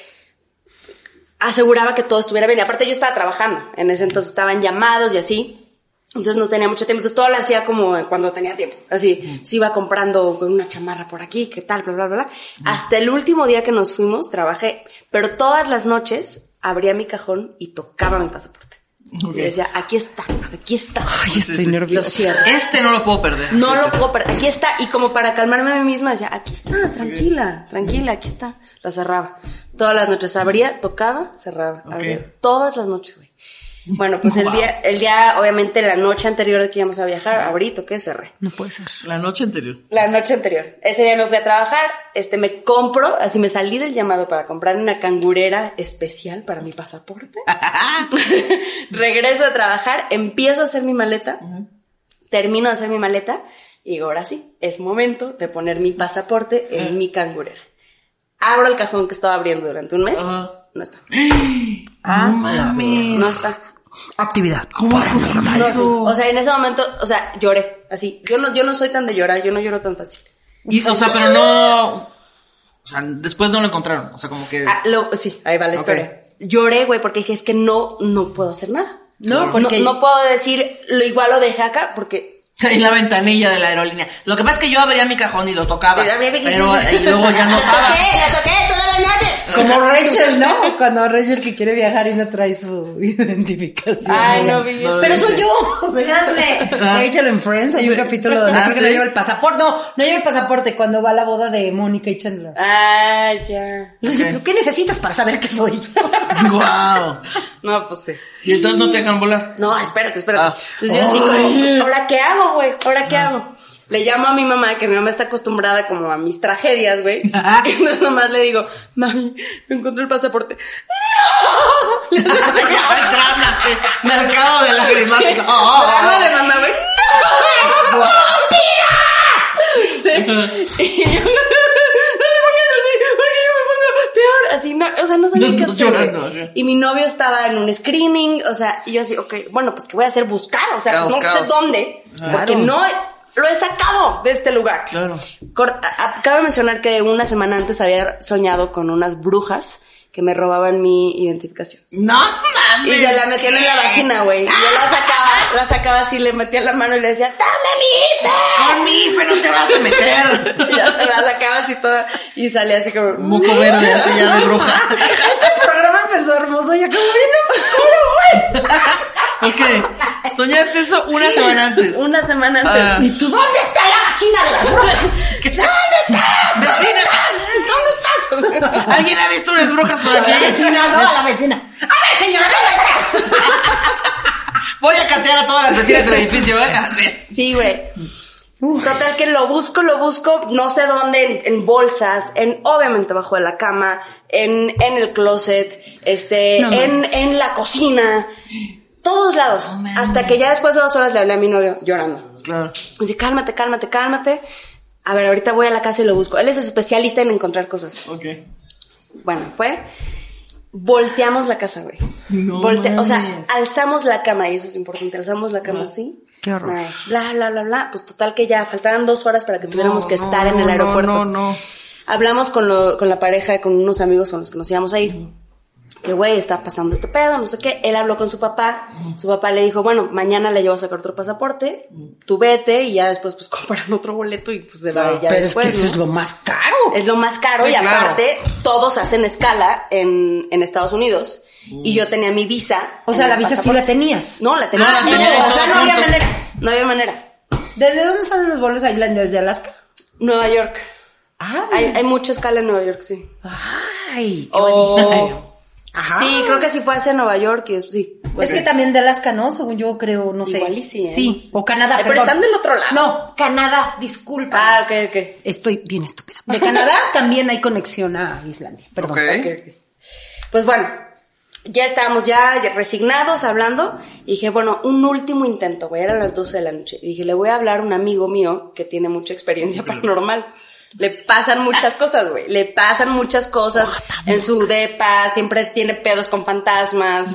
aseguraba que todo estuviera bien. Y aparte yo estaba trabajando, en ese entonces estaban llamados y así. Entonces no tenía mucho tiempo, entonces todo lo hacía como cuando tenía tiempo. Así, se iba comprando con una chamarra por aquí, qué tal, bla, bla, bla, bla. Hasta el último día que nos fuimos, trabajé, pero todas las noches abría mi cajón y tocaba mi pasaporte. Y decía, aquí está, aquí está. Ay, estoy Lo nerviosa. cierro. Este no lo puedo perder. No Sí, lo sí. puedo perder. Aquí está. Y como para calmarme a mí misma, decía, aquí está, tranquila, tranquila, aquí está. La cerraba. Todas las noches abría, tocaba, cerraba. abría. Todas las noches, güey. Bueno, pues el día, el día, obviamente, la noche anterior de que íbamos a viajar, abrí, toqué, cerré. No puede ser. La noche anterior. La noche anterior. Ese día me fui a trabajar, este, me compro, así me salí del llamado para comprar una cangurera especial para mi pasaporte. [LAUGHS] [LAUGHS] Regreso a trabajar, empiezo a hacer mi maleta, termino de hacer mi maleta y digo, ahora sí, es momento de poner mi pasaporte en mi cangurera. Abro el cajón que estaba abriendo durante un mes, no está. [GASPS] Ah, No está. Actividad. No, sí. O sea, en ese momento, o sea, lloré, así. Yo no, yo no soy tan de llorar, yo no lloro tan fácil. Y, o sea, pero no. O sea, después no lo encontraron. O sea, como que. Ah, lo- sí, ahí va la historia. Lloré, güey, porque dije, es que no, no puedo hacer nada. No, No, porque- no puedo decir, lo igual lo dejé acá, porque... [LAUGHS] En la ventanilla de la aerolínea. Lo que pasa es que yo abría mi cajón y lo tocaba. Pero, Pero, y luego ya no [LAUGHS] Lo estaba. toqué, lo toqué todas Como [LAUGHS] Rachel, ¿no? Cuando Rachel que quiere viajar y no trae su [LAUGHS] identificación. Ay, no vi eso. Pero soy yo, véanme. Rachel en Friends, hay un capítulo donde Ah, creo que ¿sí? no lleva el pasaporte. No, no lleva el pasaporte cuando va a la boda de Mónica y Chandler. Ah, ya. Le dice, ¿pero qué necesitas para saber que soy yo? [LAUGHS] Wow. No, pues sí. Y entonces no te dejan volar. No, espérate, espérate. Ah. Entonces yo así como, ¿ahora qué hago, güey? ¿Ahora qué hago? Le llamo a mi mamá, que mi mamá está acostumbrada como a mis tragedias, güey. [LAUGHS] Entonces nomás le digo, mami, me encontré el pasaporte. ¡No! Trámate. Mercado de lágrimas. Drama de mamá, güey. ¡No! ¡Es mentira! Sí. [LAUGHS] Y yo, [LAUGHS] no le pongas así, porque yo me pongo peor. Así, no, o sea, no sabía qué hacer. Y mi novio estaba en un screening, o sea, y yo así, ok, bueno, pues, ¿qué voy a hacer? Buscar, o sea, Caos, no caos. sé dónde, porque no lo he sacado de este lugar. Claro. Cabe mencionar que una semana antes había soñado con unas brujas que me robaban mi identificación. No mames. Y se la metían en la vagina, güey. Y yo la sacaba, la sacaba así, le metía la mano y le decía, ¡dame mi IFE! Con mi IFE no te vas a meter. Y [LAUGHS] ya se la sacaba así toda y salía así como... Moco verde, así ya de bruja. Este programa empezó hermoso, ya como bien oscuro, güey. Ok. Soñaste eso una semana antes. Una semana antes. Ah. ¿Y tú dónde está la vagina de las brujas? [LAUGHS] ¿Dónde estás? Vecina. ¿Dónde estás? [LAUGHS] ¿Alguien ha visto unas brujas por aquí? La vecina, no, la vecina. A ver, señora, ¿dónde estás? [LAUGHS] Voy a catear a todas las vecinas del edificio, ¿eh? Así. Sí, güey. Total que lo busco, lo busco, no sé dónde, en, en bolsas, en obviamente bajo de la cama, en, en el closet, este, No en, en la cocina, todos lados. No hasta que ya después de dos horas le hablé a mi novio llorando. Claro. Me dice, cálmate, cálmate, cálmate. A ver, ahorita voy a la casa y lo busco. Él es especialista en encontrar cosas. Ok. Bueno, fue. Volteamos la casa, güey. No Volte- o sea, alzamos la cama, y eso es importante, alzamos la cama así. Qué horror. Bla, bla, bla, bla. Pues total que ya faltaban dos horas para que tuviéramos que no, estar en el no, aeropuerto. no, no. Hablamos con, lo- con la pareja, con unos amigos con los que nos íbamos a ir. Que güey, está pasando este pedo, no sé qué. Él habló con su papá. Su papá le dijo, bueno, mañana le llevo a sacar otro pasaporte. Tú vete y ya después pues [LAUGHS] compran otro boleto y pues se va ya Pero es que eso es lo más caro. Es lo más caro Sí, y claro. aparte todos hacen escala en, en Estados Unidos. Y yo tenía mi visa. O sea, la visa sí pasaporte. la tenías. No, la tenía. Ah, no, o sea, no había manera. No había manera. ¿Desde dónde salen los vuelos a Islandia? ¿Desde Alaska? Nueva York. Ah, Hay, hay mucha escala en Nueva York, sí. Ay, qué O- bonito. Ajá. Sí, creo que sí fue hacia Nueva York y después sí. Es que también de Alaska, ¿no? Según yo creo, no sé. Igual y sí, ¿eh? Sí, o Canadá, Ay, pero perdón. están del otro lado. No, Canadá, disculpa. Ah, ok, ok. Estoy bien estúpida. De Canadá [LAUGHS] también hay conexión a Islandia. Perdón. Ok. Ok, ok. Pues bueno, ya estábamos ya resignados hablando y dije, bueno, un último intento, güey, eran las 12 de la noche. Y dije, le voy a hablar a un amigo mío que tiene mucha experiencia [LAUGHS] paranormal. Le pasan muchas cosas, güey. Le pasan muchas cosas en su depa, siempre tiene pedos con fantasmas.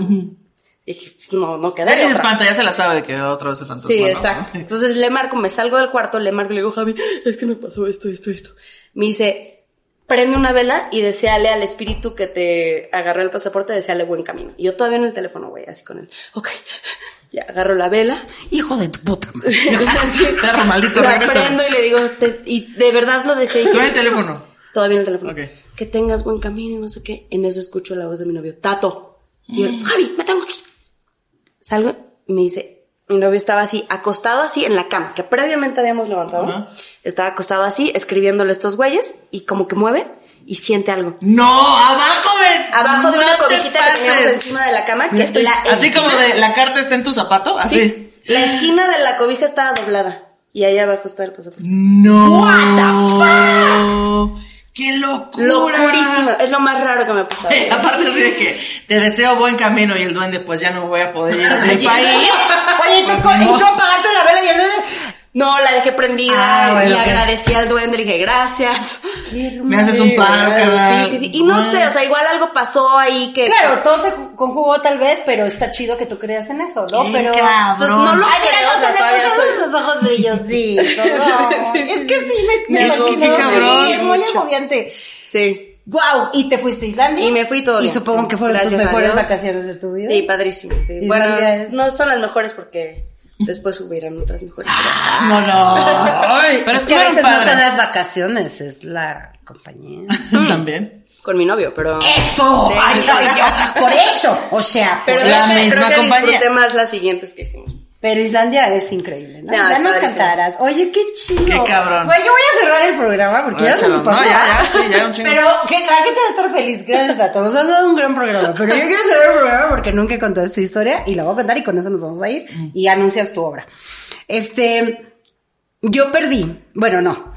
Y dije, pues no, no queda Nadie se espanta, ya se la sabe de que otra vez el fantasma. Sí, ¿no? exacto. Entonces le marco, me salgo del cuarto, le marco y le digo, Javi, es que me pasó esto, esto, esto. Me dice, prende una vela y deseale al espíritu que te agarró el pasaporte, deseale buen camino. Y yo todavía en el teléfono, güey, así con él. Ok, ya agarro la vela. Hijo de tu puta madre. [LAUGHS] Sí. Perro maldito, La regresa. prendo y le digo, te- y de verdad lo deseé. que- el teléfono. Todavía el teléfono. Ok. Que tengas buen camino y no sé qué. En eso escucho la voz de mi novio, Tato. Y yo, Javi, me tengo ir. Salgo y me dice, mi novio estaba así, acostado así en la cama, que previamente habíamos levantado. Estaba acostado así, escribiéndole estos güeyes, y como que mueve y siente algo. No, abajo de. Abajo de una cobijita que teníamos encima de la cama, que la Así esquina- como de la carta está en tu zapato, así. Sí, la esquina de la cobija estaba doblada. Y ahí abajo estaba el pasaporte. No. What ¡Qué locura! Locurísimo. Es lo más raro que me ha pasado. Eh, [LAUGHS] Aparte así de que te deseo buen camino y el duende pues ya no voy a poder ir a mi [LAUGHS] país. Oye, ¿y tú, Pues y no. tú apagaste la vela y el duende? No, la dejé prendida Ah, y bueno, agradecí al duende, le dije gracias. Me haces un paro, carnal. Sí, sí, sí. Y no sé, o sea, igual algo pasó ahí que... Claro, todo se ju- conjugó tal vez, pero está chido que tú creas en eso, ¿no? Qué pero cabrón. Pues no lo Ay, mira, creo, o no sea, todavía soy- esos ojos brillositos. [LAUGHS] Ay, Es que sí, me, me imagino, qué sí, cabrón. es muy agobiante. Sí. Wow, ¿y te fuiste a Islandia? Y me fui todo Y supongo que fueron a mejores vacaciones de tu vida. Sí, padrísimo. Sí. Bueno, es- no son las mejores porque después hubieran otras mejores. Vámonos. Pero es que a veces no son las vacaciones, es la compañía. [LAUGHS] También. Con mi novio, pero... ¡Eso! Sí. Ay, ay, ay, por eso, o sea, Pero por la no eso. sé, misma creo que compañía. disfruté más las siguientes que hicimos. Pero Islandia es increíble, ¿no? No, ya nos cantarás. Oye, qué chido. Qué cabrón. Güey, yo voy a cerrar el programa porque ya se nos pasó. No, ya, ya, sí, ya, un chingo. Pero que la gente va a estar feliz. Gracias a todos. Han dado un gran programa. Pero yo quiero cerrar el programa porque nunca he contado esta historia y la voy a contar y con eso nos vamos a ir y anuncias tu obra. Este, yo perdí. Bueno, no.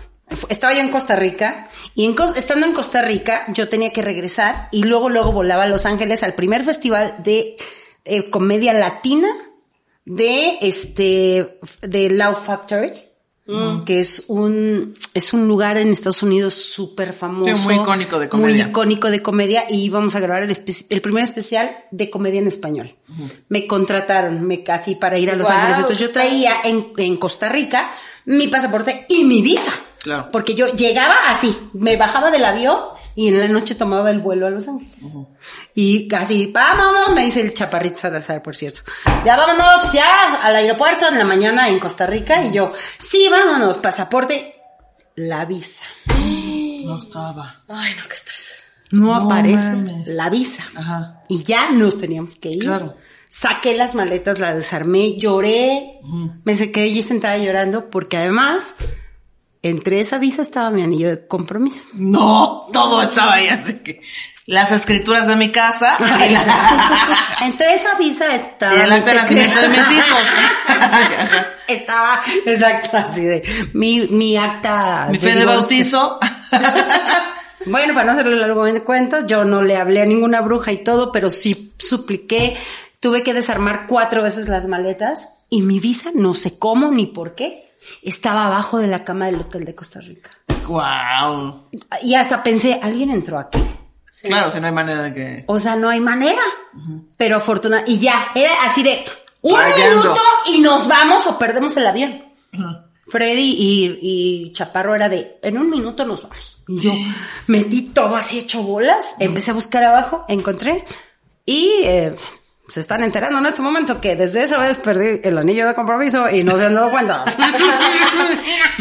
Estaba yo en Costa Rica y en estando en Costa Rica yo tenía que regresar y luego luego volaba a Los Ángeles al primer festival de eh, comedia latina de este de Loud Factory que es un es un lugar en Estados Unidos súper famoso. Sí, muy icónico de muy comedia. icónico de comedia y íbamos a grabar el, el primer especial de comedia en español. Me contrataron me casi para ir a Los Ángeles. Entonces yo traía en, en Costa Rica mi pasaporte y mi visa. Claro. porque yo llegaba así, me bajaba del avión y en la noche tomaba el vuelo a Los Ángeles. Y casi, vámonos, me dice el chaparrito Salazar, por cierto. Ya vámonos, ya al aeropuerto en la mañana en Costa Rica. Y yo, sí, vámonos, pasaporte, la visa. No estaba. Ay, no, qué estrés. No, No aparece mames. la visa. Ajá. Y ya nos teníamos que ir. Claro. Saqué las maletas, las desarmé, lloré. Me se- quedé allí sentada llorando porque además, entre esa visa estaba mi anillo de compromiso. No, todo estaba ahí, así que. Las escrituras de mi casa [LAUGHS] Entre esa visa estaba y el acta de nacimiento de mis hijos. [LAUGHS] estaba, exacto, así de mi, mi acta. Mi fe de bautizo. [LAUGHS] Bueno, para no hacerle largo de cuentos, yo no le hablé a ninguna bruja y todo, pero sí supliqué. Tuve que desarmar cuatro veces las maletas y mi visa, no sé cómo ni por qué, estaba abajo de la cama del hotel de Costa Rica. Wow. Y hasta pensé, ¿alguien entró aquí? Claro, si no hay manera de que. O sea, no hay manera. Pero afortuna y ya, era así de un minuto y nos vamos o perdemos el avión. Freddy y, y Chaparro era de, en un minuto nos vamos. Y yo metí todo así hecho bolas, empecé a buscar abajo, encontré y eh, se están enterando en este momento que desde esa vez perdí el anillo de compromiso y no se han dado cuenta. [LAUGHS]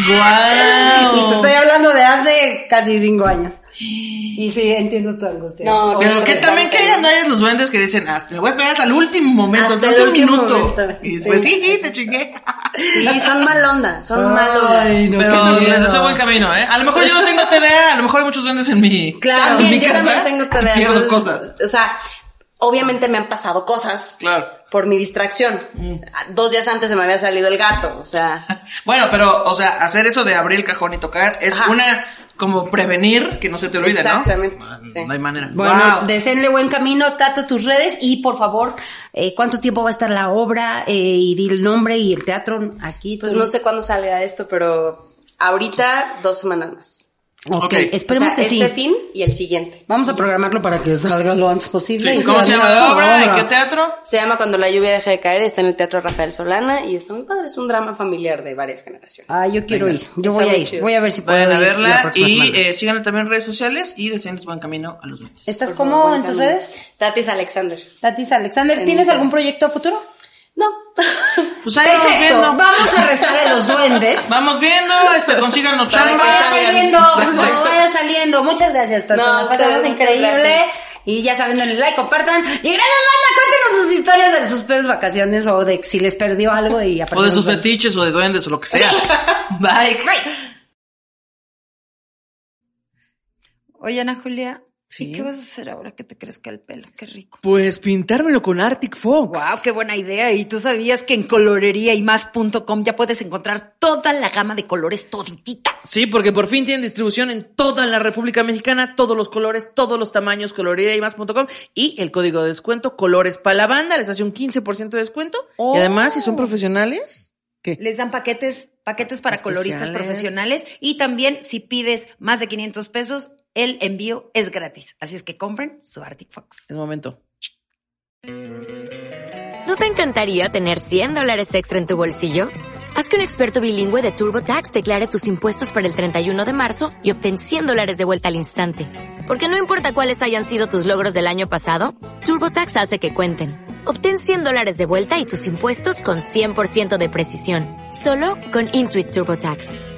Guau. Y te estoy hablando de hace casi cinco años. Y sí, entiendo tu angustia. No, Pero que también que hay andallas los duendes que dicen, hasta me voy a esperar hasta el último momento, hasta, Hasta el último minuto. momento. Y después, Sí. sí, te chingué. Sí, son mal onda, son mal onda. Ay, no, Pero les deseo buen camino, ¿eh? A lo mejor yo no tengo TDA, a lo mejor hay muchos duendes en mi, Claro, en mi También, yo casa. también tengo TDA. Pierdo entonces, cosas. O sea, obviamente me han pasado cosas. Claro. Por mi distracción. Dos días antes se me había salido el gato, o sea. [LAUGHS] Bueno, pero, o sea, hacer eso de abrir el cajón y tocar es Ajá. una, como prevenir que no se te olvide, Exactamente, ¿no? sí. No hay manera. Bueno, Wow. deseenle buen camino, Tato, tus redes y por favor, eh, ¿cuánto tiempo va a estar la obra? Eh, y di el nombre y el teatro aquí. Pues no sé cuándo salga esto, pero ahorita dos semanas más. Ok, Ok. esperemos O sea, que este sí. fin y el siguiente. Vamos a programarlo para que salga lo antes posible. Sí, ¿Cómo se llama la obra? ¿En qué teatro? Se llama Cuando la lluvia deja de caer, está en el Teatro Rafael Solana y está muy padre, es un drama familiar de varias generaciones. Ah, yo quiero Venga. ir. Yo Está voy a ir. chido. Voy a ver si puedo Vayan a verla y eh, síganla también en redes sociales y deseenles buen camino a los duendes. ¿Estás Por favor, en tus camino. redes? Tatis Alexander. Tatis Alexander, En ¿tienes algún proyecto a futuro? No. Pues ahí vamos viendo. vamos a rezar a los duendes. [LAUGHS] Vamos viendo, este, consíganos chamba. vaya saliendo, [LAUGHS] no vaya saliendo. Muchas gracias, Tato. No, pasamos increíble. Y ya saben, denle like, compartan. Y gracias, banda. Cuéntenos sus historias de sus peores vacaciones o de si les perdió algo y O de sus fetiches o de duendes o lo que sea. [LAUGHS] Bye. Oye, Ana Julia, Sí. ¿y qué vas a hacer ahora que te crezca el pelo? Qué rico. Pues pintármelo con Arctic Fox. Wow, qué buena idea. Y tú sabías que en colorería y más.com ya puedes encontrar toda la gama de colores toditita. Sí, porque por fin tienen distribución en toda la República Mexicana, todos los colores, todos los tamaños, colorería y el código de descuento colores para la banda les hace un 15% de descuento. Oh. Y además, si son profesionales, ¿qué? Les dan paquetes, paquetes para coloristas profesionales y también si pides más de 500 pesos, el envío es gratis. Así es que compren su Arctic Fox. Es momento. ¿No te encantaría tener 100 dólares extra en tu bolsillo? Haz que un experto bilingüe de TurboTax declare tus impuestos para el 31 de marzo y obtén 100 dólares de vuelta al instante. Porque no importa cuáles hayan sido tus logros del año pasado, TurboTax hace que cuenten. Obtén 100 dólares de vuelta y tus impuestos con 100% de precisión. Solo con Intuit TurboTax.